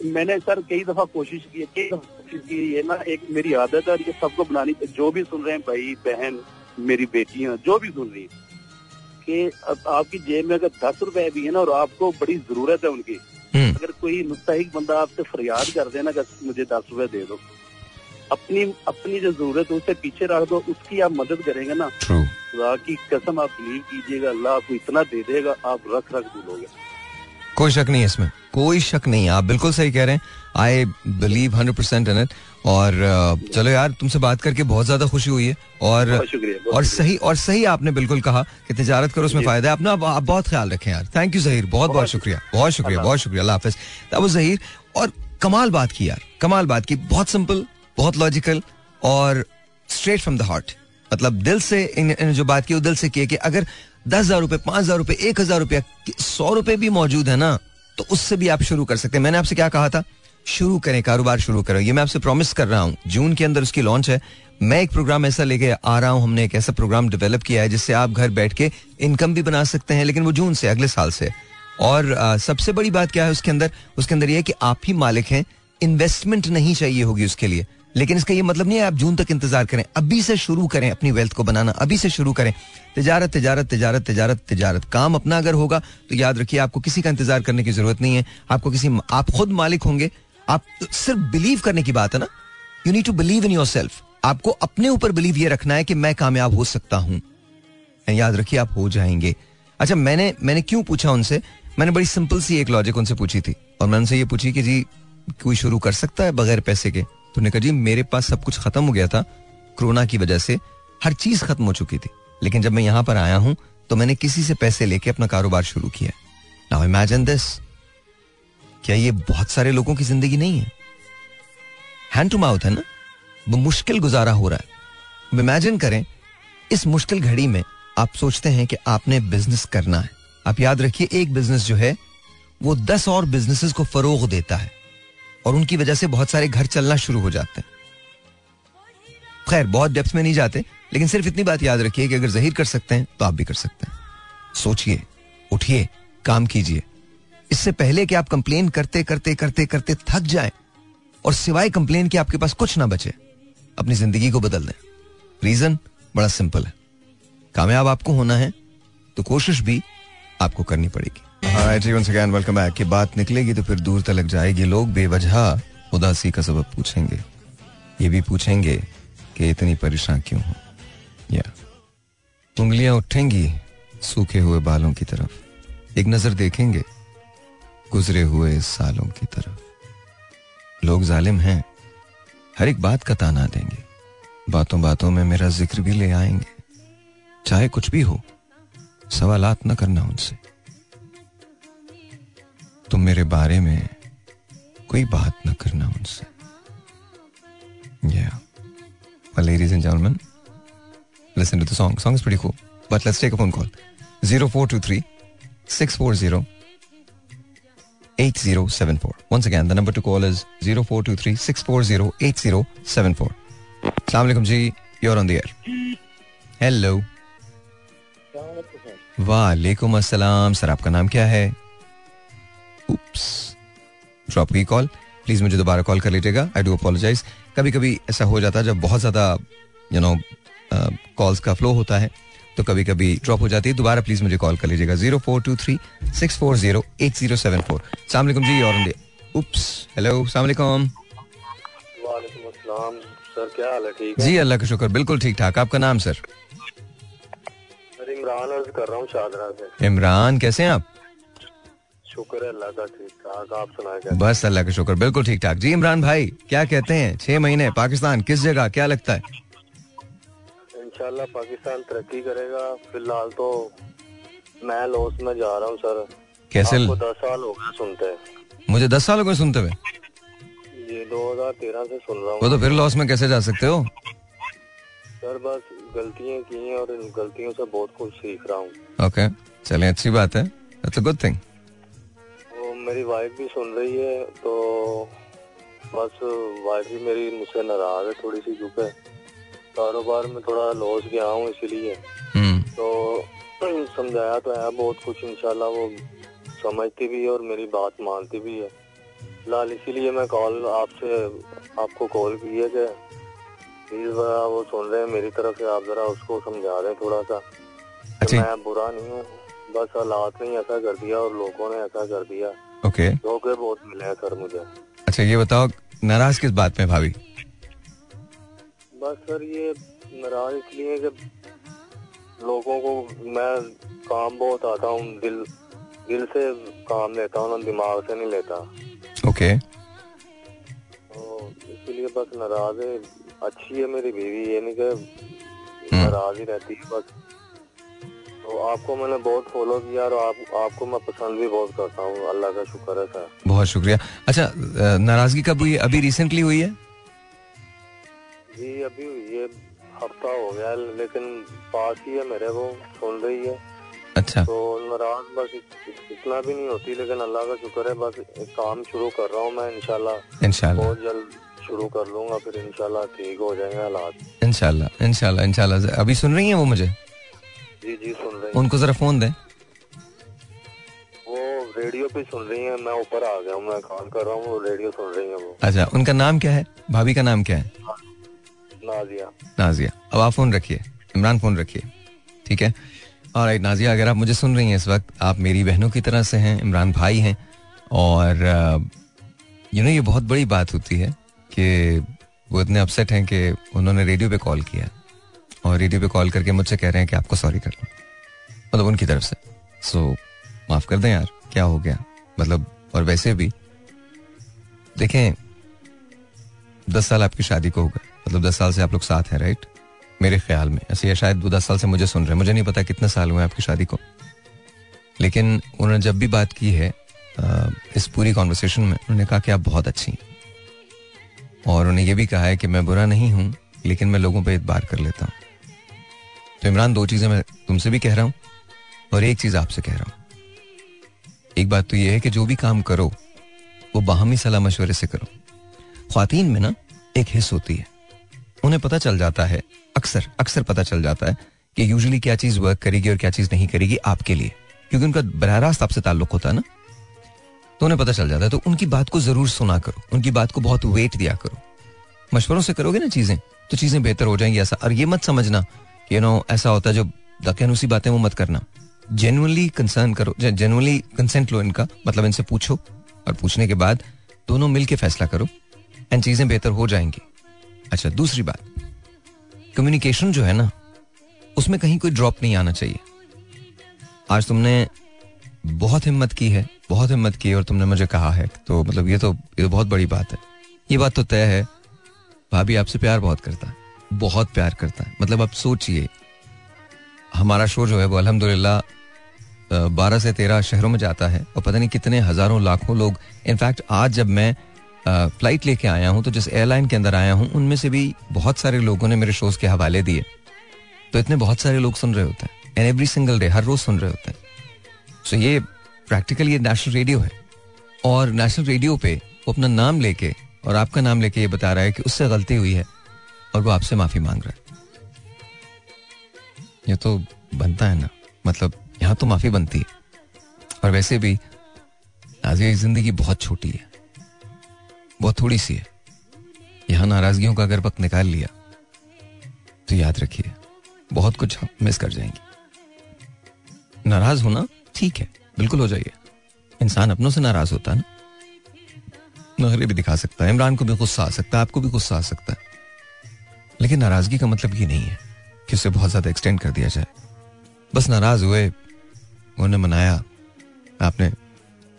मैंने सर कई दफ़ा कोशिश की है कई दफ़ा कोशिश की है, ये ना एक मेरी आदत है और ये सबको बनानी जो भी सुन रहे हैं भाई बहन मेरी बेटियाँ जो भी सुन रही है कि आपकी जेब में अगर दस रुपए भी है ना और आपको बड़ी ज़रूरत है उनकी हम्म। अगर कोई मुस्तक बंदा आपसे फरियाद कर देना कि मुझे दस रुपए दे दो अपनी अपनी जो ज़रूरत है उसे पीछे रख दो उसकी आप मदद करेंगे ना खुदा की कसम आप बिलीव कीजिएगा अल्लाह आपको इतना दे देगा आप रख रख भूलोगे कोई शक नहीं है इसमें। कोई शक नहीं है। आप बिल्कुल सही कह रहे हैं। I believe hundred percent in it और चलो यार तुमसे बात करके बहुत ज़्यादा खुशी हुई है। और बहुत शुक्रिया और। सही और सही आपने बिल्कुल कहा कि तिजारत करो उसमें फ़ायदा है। अपना आप, बहुत ख्याल रखें यार। थैंक यू जहीर बहुत बहुत शुक्रिया। बहुत शुक्रिया बहुत शुक्रिया। अल्लाह हाफिज। वाज जहीर और कमाल बात की यार। कमाल बात की। बहुत सिंपल बहुत लॉजिकल और स्ट्रेट फ्रॉम द हार्ट मतलब दिल से इन, इन जो बात की वो दिल से की कि अगर दस हज़ार रुपए पाँच हज़ार रुपए एक हज़ार रुपया सौ रुपए भी मौजूद है ना तो उससे भी आप शुरू कर सकते हैं। मैंने आपसे क्या कहा था? शुरू करें कारोबार शुरू करें। ये मैं आपसे प्रॉमिस कर रहा हूँ जून के अंदर उसकी लॉन्च है। मैं एक प्रोग्राम ऐसा लेके आ रहा हूँ हमने एक ऐसा प्रोग्राम डेवलप किया है जिससे आप घर बैठ के इनकम भी बना सकते हैं लेकिन वो जून से अगले साल से। और आ, सबसे बड़ी बात क्या है उसके अंदर? उसके अंदर यह कि आप ही मालिक हैं इन्वेस्टमेंट नहीं चाहिए होगी उसके लिए। लेकिन इसका ये मतलब नहीं है आप जून तक इंतज़ार करें, अभी से शुरू करें अपनी वेल्थ को बनाना, अभी से शुरू करें। तिजारत तिजारत तिजारत तिजारत तिजारत। काम अपना अगर होगा तो याद रखिए आपको किसी का इंतज़ार करने की ज़रूरत नहीं है। आपको किसी, आप खुद मालिक होंगे। आप सिर्फ़ बिलीव करने की बात है ना? You need to believe in yourself आपको अपने ऊपर बिलीव ये रखना है कि मैं कामयाब हो सकता हूँ। याद रखिए आप हो जाएँगे। अच्छा मैंने मैंने क्यों पूछा उनसे? मैंने बड़ी सिंपल सी एक लॉजिक उनसे पूछी थी। और मैंने उनसे ये पूछी कि जी, कोई शुरू कर सकता है बगैर पैसे के? उन्होंने कहा जी, मेरे पास सब कुछ खत्म हो गया था, कोरोना की वजह से, हर चीज़ खत्म हो चुकी थी। लेकिन जब मैं यहाँ पर आया हूँ तो मैंने किसी से पैसे लेके अपना कारोबार शुरू किया। नाउ इमेजिन दिस क्या ये बहुत सारे लोगों की ज़िंदगी नहीं है? हैंड टू माउथ है ना? वो मुश्किल गुजारा हो रहा है। इमेजिन करें, इस मुश्किल घड़ी में आप सोचते हैं कि आपने बिज़नेस करना है। आप याद रखिए, एक बिज़नेस जो है, वो दस और बिजनेसेस को फरोग देता है। और उनकी वजह से बहुत सारे घर चलना शुरू हो जाते हैं। खैर, बहुत डेप्थ में नहीं जाते, लेकिन सिर्फ़ इतनी बात याद रखिए कि अगर जहीर कर सकते हैं तो आप भी कर सकते हैं। सोचिए, उठिए, काम कीजिए। इससे पहले कि आप कंप्लेन करते करते करते करते थक जाए, और सिवाय कंप्लेन के आपके पास कुछ ना बचे, अपनी ज़िंदगी को बदल दें। रीजन बड़ा सिंपल है। कामयाब आपको होना है तो कोशिश भी आपको करनी पड़ेगी। की बात निकलेगी तो फिर दूर तलक जाएगी। लोग बेवजह उदासी का सबब पूछेंगे। ये भी पूछेंगे कि इतनी परेशान क्यों हो? या उंगलियाँ उठेंगी सूखे हुए बालों की तरफ़। एक नज़र देखेंगे गुजरे हुए सालों की तरफ़। लोग जालिम हैं। हर एक बात का ताना देंगे। बातों बातों में मेरा ज़िक्र भी ले आएँगे। चाहे कुछ भी हो, सवालात न करना उनसे। तुम मेरे बारे में कोई बात ना करना उनसे। Ladies and gentleman listen to the song song is but let's take phone call 0423 640 to call is 0423 640 sir आपका नाम क्या है? उप्स ड्रॉप हुई कॉल प्लीज़ मुझे दोबारा कॉल कर लीजिएगा. आई डू अपोलोजाइज कभी कभी ऐसा हो जाता है जब बहुत ज़्यादा यू नो कॉल्स का फ्लो होता है तो कभी कभी ड्रॉप हो जाती है. दोबारा प्लीज़ मुझे कॉल कर लीजिएगा. Zero four two three six four zero eight zero seven four. सलामकुम जी और उप्स हेलो सलामकुम सर क्या हाल है? ठीक जी अल्लाह का शुक्र बिल्कुल ठीक ठाक आपका नाम सर? इमरान अर्ज़ कर रहा हूँ से। इमरान कैसे हैं आप? शुक्र है अल्लाह का ठीक ठाक आप सुनाए बस अल्लाह का शुक्र बिल्कुल ठीक ठाक जी इमरान भाई क्या कहते हैं? छह महीने पाकिस्तान किस जगह क्या लगता है? इंशाल्लाह पाकिस्तान तरक्की करेगा। फ़िलहाल तो मैं लॉस में जा रहा हूँ सर। कैसे? दस साल हो गए सुनते मुझे दस साल हो गए सुनते हुए। ये दो हज़ार तेरह से सुन रहा हूँ। तो फिर लॉस में कैसे जा सकते हो? सर बस गलतियाँ की हैं और इन गलतियों से बहुत कुछ सीख रहा हूँ। Okay okay. चले अच्छी बात है। अ गुड थिंग मेरी वाइफ भी सुन रही है तो बस वाइफ भी मेरी मुझसे नाराज़ है थोड़ी सी क्योंकि कारोबार में थोड़ा लॉस गया हूँ इसीलिए। हम्म। तो [CLEARS THROAT] समझाया तो है बहुत कुछ इंशाल्लाह वो समझती भी है और मेरी बात मानती भी है। फ़िलहाल इसीलिए मैं कॉल आपसे आपको कॉल की है कि प्लीज़ वो सुन रहे हैं मेरी तरफ़ से आप जरा उसको समझा दें थोड़ा सा अच्छा। मैं बुरा नहीं हूँ। बस हालात ने ऐसा कर दिया और लोगों ने ऐसा कर दिया। ओके धोखे बहुत मिले हैं सर मुझे। अच्छा ये बताओ नाराज़ किस बात में भाभी? बस सर ये नाराज़ इसलिए कि लोगों को मैं काम बहुत आता हूँ दिल दिल से काम लेता हूँ दिमाग से नहीं लेता। ओके तो इसीलिए बस नाराज़ है। अच्छी है मेरी बीवी ये नहीं कि हम्म। नाराज़ ही रहती है बस। तो आपको मैंने बहुत फॉलो किया और आप आपको मैं पसंद भी बहुत करता हूँ। अल्लाह का शुक्र है सर। बहुत शुक्रिया। अच्छा नाराज़गी कब हुई? अभी रिसेंटली हुई है? जी अभी ये हफ़्ता हो गया लेकिन पास ही है मेरे वो सुन रही है। अच्छा। तो नाराज़ बस इतना भी नहीं होती लेकिन अल्लाह का शुक्र है बस एक काम शुरू कर रहा हूँ मैं इनशाला इंशाल्लाह। बहुत जल्द शुरू कर लूँगा फिर इंशाल्लाह ठीक हो जाएँगे हालात। इंशाल्लाह इंशाल्लाह इंशाल्लाह। अभी सुन रही है वो मुझे? जी जी सुन रही उनको जरा फ़ोन दें। वो रेडियो पे सुन रही हैं मैं ऊपर आ गया हूँ मैं कॉल कर रहा हूँ वो रेडियो सुन रही हैं वो। अच्छा उनका नाम क्या है? भाभी का नाम क्या है? नाजिया। नाजिया। अब आप फ़ोन रखिए इमरान फ़ोन रखिए ठीक है? और नाजिया अगर आप मुझे सुन रही हैं इस वक्त आप मेरी बहनों की तरह से हैं इमरान भाई हैं और यू नो ये बहुत बड़ी बात होती है कि वो इतने अपसेट हैं कि उन्होंने रेडियो पे कॉल किया। और रेडियो पे कॉल करके मुझसे कह रहे हैं कि आपको सॉरी कर मतलब उनकी तरफ़ से। सो माफ़ कर दें यार, क्या हो गया? मतलब और वैसे भी, देखें, दस साल आपकी शादी को होगा। मतलब दस साल से आप लोग साथ हैं राइट मेरे ख्याल में। ऐसे शायद वो दस साल से मुझे सुन रहे हैं। मुझे नहीं पता कितने साल हुए आपकी शादी को। लेकिन उन्होंने जब भी बात की है इस पूरी कॉन्वर्सेशन में, उन्होंने कहा कि आप बहुत अच्छी हैं। और उन्हें यह भी कहा है कि मैं बुरा नहीं हूँ, लेकिन मैं लोगों पर इतबार कर लेता हूँ। तो इमरान, दो चीज़ें मैं तुमसे भी कह रहा हूँ और एक चीज़ आपसे कह रहा हूँ। एक बात तो यह है कि जो भी काम करो, वो बाहमी सलाह मशवरे से करो। खातन में ना एक हिस्स होती है। उन्हें पता चल जाता है, अक्सर अक्सर पता चल जाता है कि यूजुअली क्या चीज़ वर्क करेगी और क्या चीज़ नहीं करेगी आपके लिए। क्योंकि उनका बरह रास्त आपसे ताल्लुक होता है ना। तो उन्हें पता चल जाता है तो उनकी बात को ज़रूर सुना करो। उनकी बात को बहुत वेट दिया करो। मशवरों से करोगे ना चीज़ें तो चीज़ें बेहतर हो जाएँगी ऐसा। और ये मत समझना यू नो ऐसा होता है जो दकियानुसी बातें वो मत करना। जेनुअनली कंसर्न करो जेनुअनली कंसेंट लो इनका। मतलब इनसे पूछो और पूछने के बाद दोनों मिल के फैसला करो एंड चीज़ें बेहतर हो जाएँगी। अच्छा दूसरी बात। कम्युनिकेशन जो है ना, उसमें कहीं कोई ड्रॉप नहीं आना चाहिए। आज तुमने बहुत हिम्मत की है, बहुत हिम्मत की और तुमने मुझे कहा है तो मतलब ये तो ये तो बहुत बड़ी बात है। ये बात तो तय है। भाभी आपसे प्यार बहुत करता। है बहुत प्यार करता है। मतलब आप सोचिए, हमारा शो जो है वो अल्हम्दुलिल्लाह बारह से तेरह शहरों में जाता है और पता नहीं कितने हज़ारों, लाखों लोग। इनफैक्ट आज जब मैं फ़्लाइट लेके आया हूँ तो जिस एयरलाइन के अंदर आया हूँ, उनमें से भी बहुत सारे लोगों ने मेरे शोज़ के हवाले दिए। तो इतने बहुत सारे लोग सुन रहे होते हैं। एंड एवरी सिंगल डे हर रोज सुन रहे होते हैं। सो ये प्रैक्टिकली ये नेशनल रेडियो है। और नेशनल रेडियो पे वो अपना नाम लेके, और आपका नाम लेके ये बता रहा है कि उससे गलती हुई है। और वो आपसे माफ़ी मांग रहा है। ये तो बनता है ना। मतलब यहाँ तो माफ़ी बनती है। और वैसे भी नाजिया की ज़िंदगी बहुत छोटी है। बहुत थोड़ी सी है। यहाँ नाराजगियों का अगर वक्त निकाल लिया तो याद रखिए, बहुत कुछ हम मिस कर जाएँगे। नाराज़ होना ठीक है, बिल्कुल हो जाइए। इंसान अपनों से नाराज़ होता है ना। नखरे भी दिखा सकता है। इमरान को भी गुस्सा आ सकता है, आपको भी गुस्सा आ सकता है। लेकिन नाराज़गी का मतलब ये नहीं है कि उसे बहुत ज़्यादा एक्सटेंड कर दिया जाए। बस नाराज़ हुए, उन्होंने मनाया, आपने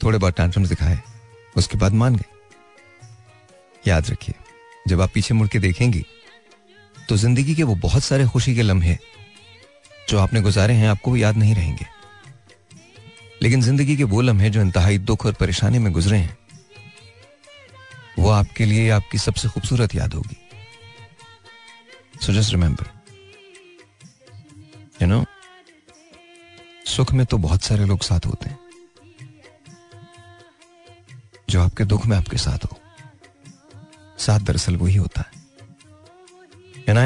थोड़े बहुत टैंट्रम्स दिखाए, उसके बाद मान गए। याद रखिए, जब आप पीछे मुड़ के देखेंगी तो ज़िंदगी के वो बहुत सारे खुशी के लम्हे, जो आपने गुजारे हैं, आपको वो याद नहीं रहेंगे। लेकिन ज़िंदगी के वो लम्हे जो इंतहाई दुख और परेशानी में गुजरे हैं, वो आपके लिए आपकी सबसे खूबसूरत याद होगी। So just remember you know सुख में तो बहुत सारे लोग साथ होते हैं। जो आपके दुख में आपके साथ हो। साथ दरअसल वही होता है।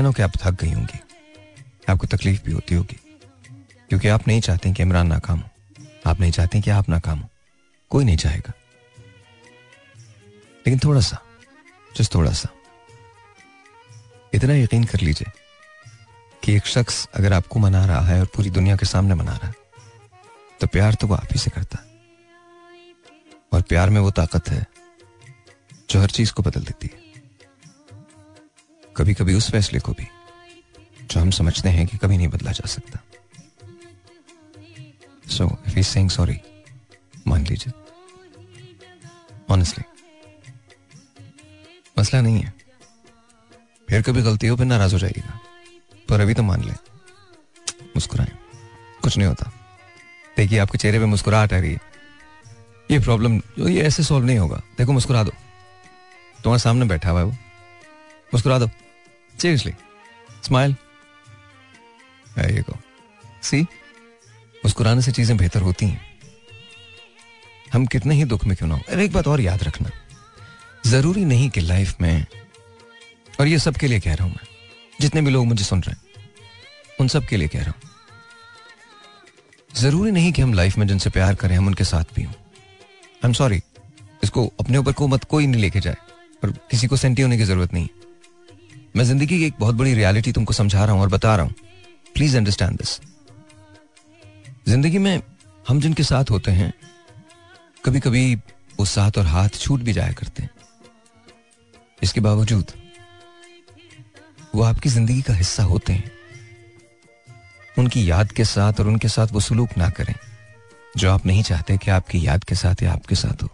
नो कि आप थक गई होंगी। आपको तकलीफ़ भी होती होगी। क्योंकि आप नहीं चाहते कि इमरान नाकाम हो। आप नहीं चाहते कि आप नाकाम हो। कोई नहीं चाहेगा। लेकिन थोड़ा सा जस्ट थोड़ा सा। इतना यकीन कर लीजिए कि एक शख्स अगर आपको मना रहा है और पूरी दुनिया के सामने मना रहा है तो प्यार तो वो आप ही से करता है। और प्यार में वो ताकत है जो हर चीज़ को बदल देती है। कभी कभी उस फैसले को भी, जो हम समझते हैं कि कभी नहीं बदला जा सकता। So if is saying sorry मान लीजिए। ऑनेस्टली मसला नहीं है। फिर कभी गलती हो, फिर नाराज़ हो जाएगा पर अभी तो मान ले, मुस्कुराए। कुछ नहीं होता। देखिए, आपके चेहरे पे मुस्कुराहट आ रही है। ये प्रॉब्लम जो ये ऐसे सॉल्व नहीं होगा। देखो, मुस्कुरा दो। तुम्हारे सामने बैठा हुआ है वो। मुस्कुरा दो। सीरियसली स्माइल ये को सी मुस्कुराने से चीज़ें बेहतर होती हैं। हम कितने ही दुख में क्यों ना हो। एक बात और याद रखना। ज़रूरी नहीं कि लाइफ में और ये सबके लिए कह रहा हूँ मैं। जितने भी लोग मुझे सुन रहे हैं, उन सब के लिए कह रहा हूँ। ज़रूरी नहीं कि हम लाइफ में जिनसे प्यार करें, हम उनके साथ भी हों। आई एम सॉरी इसको अपने ऊपर को मत, कोई नहीं लेके जाए और किसी को सेंटी होने की ज़रूरत नहीं मैं ज़िंदगी की एक बहुत बड़ी रियलिटी तुमको समझा रहा हूँ और बता रहा हूँ। प्लीज़ अंडरस्टैंड दिस ज़िंदगी में हम जिनके साथ होते हैं कभी कभी वो साथ और हाथ छूट भी जाया करते हैं। इसके बावजूद वो आपकी ज़िंदगी का हिस्सा होते हैं। उनकी याद के साथ और उनके साथ वो सलूक ना करें, जो आप नहीं चाहते कि आपकी याद के साथ या आपके साथ हो।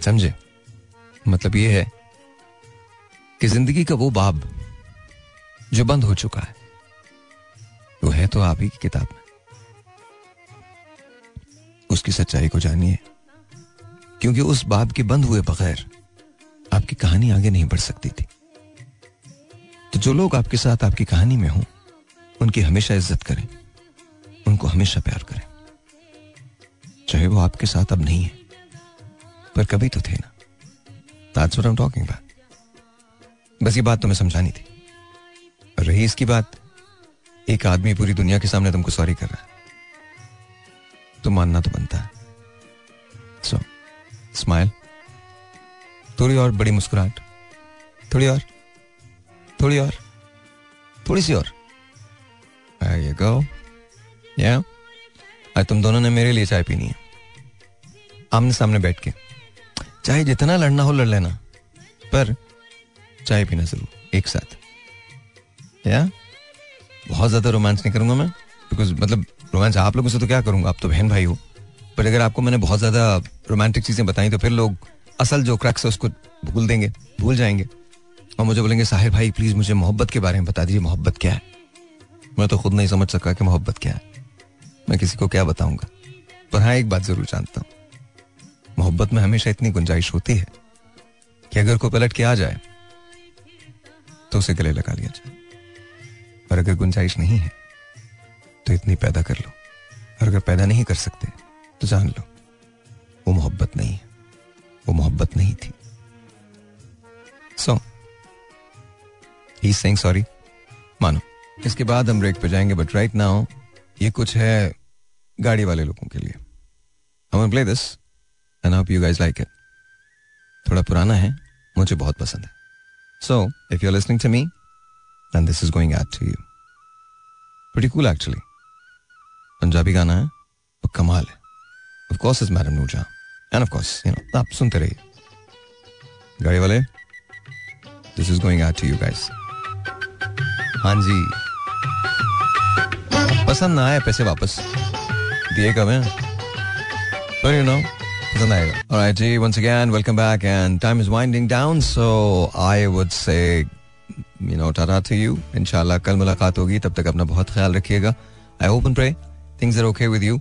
समझे? मतलब ये है कि ज़िंदगी का वो बाब जो बंद हो चुका है, वो है तो आप ही की किताब में। उसकी सच्चाई को जानिए, क्योंकि उस बाब के बंद हुए बगैर आपकी कहानी आगे नहीं बढ़ सकती थी। तो जो लोग आपके साथ आपकी कहानी में हों, उनकी हमेशा इज़्ज़त करें, उनको हमेशा प्यार करें। चाहे वो आपके साथ अब नहीं है, पर कभी तो थे ना। That's what I'm talking about. बस ये बात तुम्हें समझानी थी। और रही इसकी बात, एक आदमी पूरी दुनिया के सामने तुमको सॉरी कर रहा है। तो मानना तो बनता है। सो स्माइल थोड़ी और बड़ी मुस्कुराहट। थोड़ी और। थोड़ी और, थोड़ी सी और। You go. Yeah. तुम दोनों ने मेरे लिए चाय पीनी है। आमने सामने बैठ के। चाहे जितना लड़ना हो लड़ लेना, पर चाय पीना ज़रूर, एक साथ। या बहुत ज़्यादा रोमांस नहीं करूँगा मैं बिकॉज़ मतलब रोमांस आप लोगों से तो क्या करूँगा, आप तो बहन भाई हो। पर अगर आपको मैंने बहुत ज़्यादा रोमांटिक चीज़ें बताई तो फिर लोग असल जो क्रक्स है उसको भूल देंगे, भूल जाएँगे। और मुझे बोलेंगे, साहिर भाई प्लीज़ मुझे मोहब्बत के बारे में बता दीजिए, मोहब्बत क्या है? मैं तो खुद नहीं समझ सका कि मोहब्बत क्या है। मैं किसी को क्या बताऊँगा? पर हाँ एक बात ज़रूर जानता हूँ। मोहब्बत में हमेशा इतनी गुंजाइश होती है कि अगर कोई पलट के आ जाए तो उसे गले लगा लिया जाए। पर अगर गुंजाइश नहीं है तो इतनी पैदा कर लो। और अगर पैदा नहीं कर सकते तो जान लो, वो मोहब्बत नहीं है। वो मोहब्बत नहीं थी। सो ही सेइंग सॉरी मानो। इसके बाद हम ब्रेक पे जाएँगे बट राइट नाउ ये कुछ है गाड़ी वाले लोगों के लिए। हम play this and hope you guys like it थोड़ा पुराना है, मुझे बहुत पसंद है। So if you are listening to me then this is going out to you pretty cool actually Punjabi गाना है, और कमाल है। Of course is madam Noorjahan and of course you know आप सुनते रहिए। गाड़ी वाले this is going out to you guys हाँ जी। पसंद ना आए पैसे वापस। दिए कब हैं? पर यू नो पसंद आएगा। All ji once again welcome back and time is winding down so I would say you know tata to you इंशाल्लाह कल मुलाकात होगी, तब तक अपना बहुत ख्याल रखिएगा। I hope and pray things are okay with you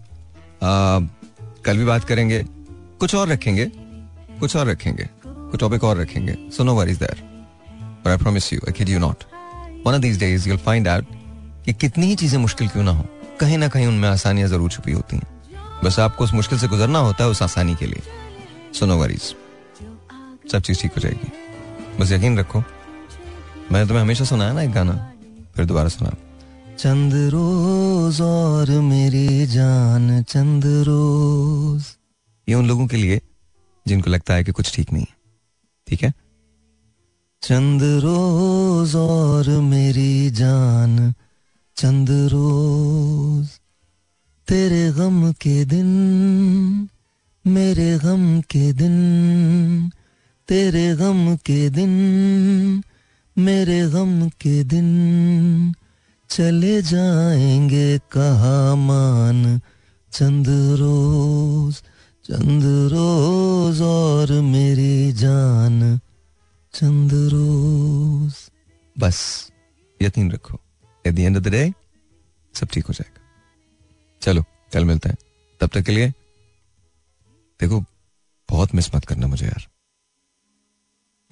कल भी बात करेंगे। कुछ और रखेंगे। कुछ और रखेंगे। कुछ टॉपिक और रखेंगे। So no worry is there I promise you I kid you not one of these days, you'll find out कि कितनी ही चीज़ें मुश्किल क्यों ना हो। कहीं ना कहीं उनमें आसानियाँ ज़रूर छुपी होती हैं। बस आपको उस मुश्किल से गुजरना होता है उस आसानी के लिए। सुनो वरीज सब चीज़ ठीक हो जाएगी। बस यकीन रखो। मैंने तुम्हें हमेशा सुनाया ना एक गाना, फिर दोबारा सुना चंद रोज और मेरी जान, चंद रोज। ये उन लोगों के लिए जिनको लगता है कि कुछ ठीक नहीं है। ठीक है? चंद रोज और मेरी जान, चंद रोज। तेरे गम के दिन, मेरे गम के दिन, तेरे गम के दिन, मेरे गम के दिन। चले जाएँगे कहा मान, चंद रोज चंद रोज और मेरी जान। चंद रोज। बस, यकीन रखो at the end of the day सब ठीक हो जाएगा। चलो, कल मिलते हैं। तब तक के लिए, देखो, बहुत मिस मत करना मुझे यार।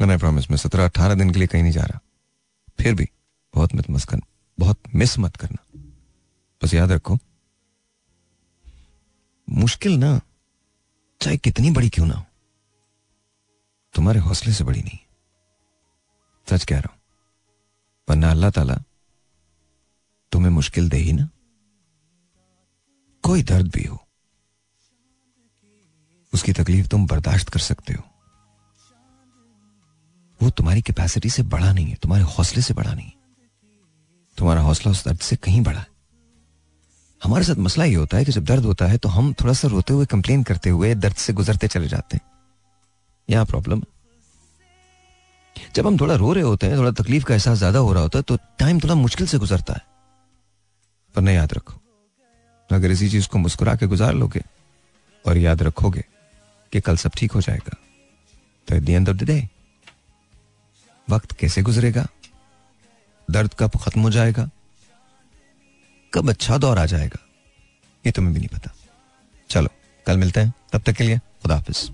मैं प्रॉमिस मैं सत्रह, अठारह दिन के लिए कहीं नहीं जा रहा। फिर भी, बहुत मिस मत करना, बहुत मिस मत करना। बस याद रखो, मुश्किल ना, चाहे कितनी बड़ी क्यों ना हो। तुम्हारे हौसले से बड़ी नहीं। सच कह रहा हूँ। वरना अल्लाह ताला तुम्हें मुश्किल दे ही ना। कोई दर्द भी हो, उसकी तकलीफ़ तुम बर्दाश्त कर सकते हो। वो तुम्हारी कैपेसिटी से बड़ा नहीं है, तुम्हारे हौसले से बड़ा नहीं है। तुम्हारा हौसला उस दर्द से कहीं बड़ा है। हमारे साथ मसला ये होता है कि जब दर्द होता है तो हम थोड़ा सा रोते हुए कंप्लेन करते हुए दर्द से गुजरते चले जाते हैं। यहाँ प्रॉब्लम जब हम थोड़ा रो रहे होते हैं, थोड़ा तकलीफ़ का एहसास ज़्यादा हो रहा होता है तो टाइम थोड़ा मुश्किल से गुजरता है। पर नहीं याद रखो, अगर इसी चीज़ को मुस्कुरा के गुजार लोगे और याद रखोगे कि कल सब ठीक हो जाएगा तो at the end of the day वक्त कैसे गुजरेगा? दर्द कब खत्म हो जाएगा? कब अच्छा दौर आ जाएगा? ये तुम्हें भी नहीं पता। चलो, कल मिलते हैं। तब तक के लिए खुदा हाफिज़।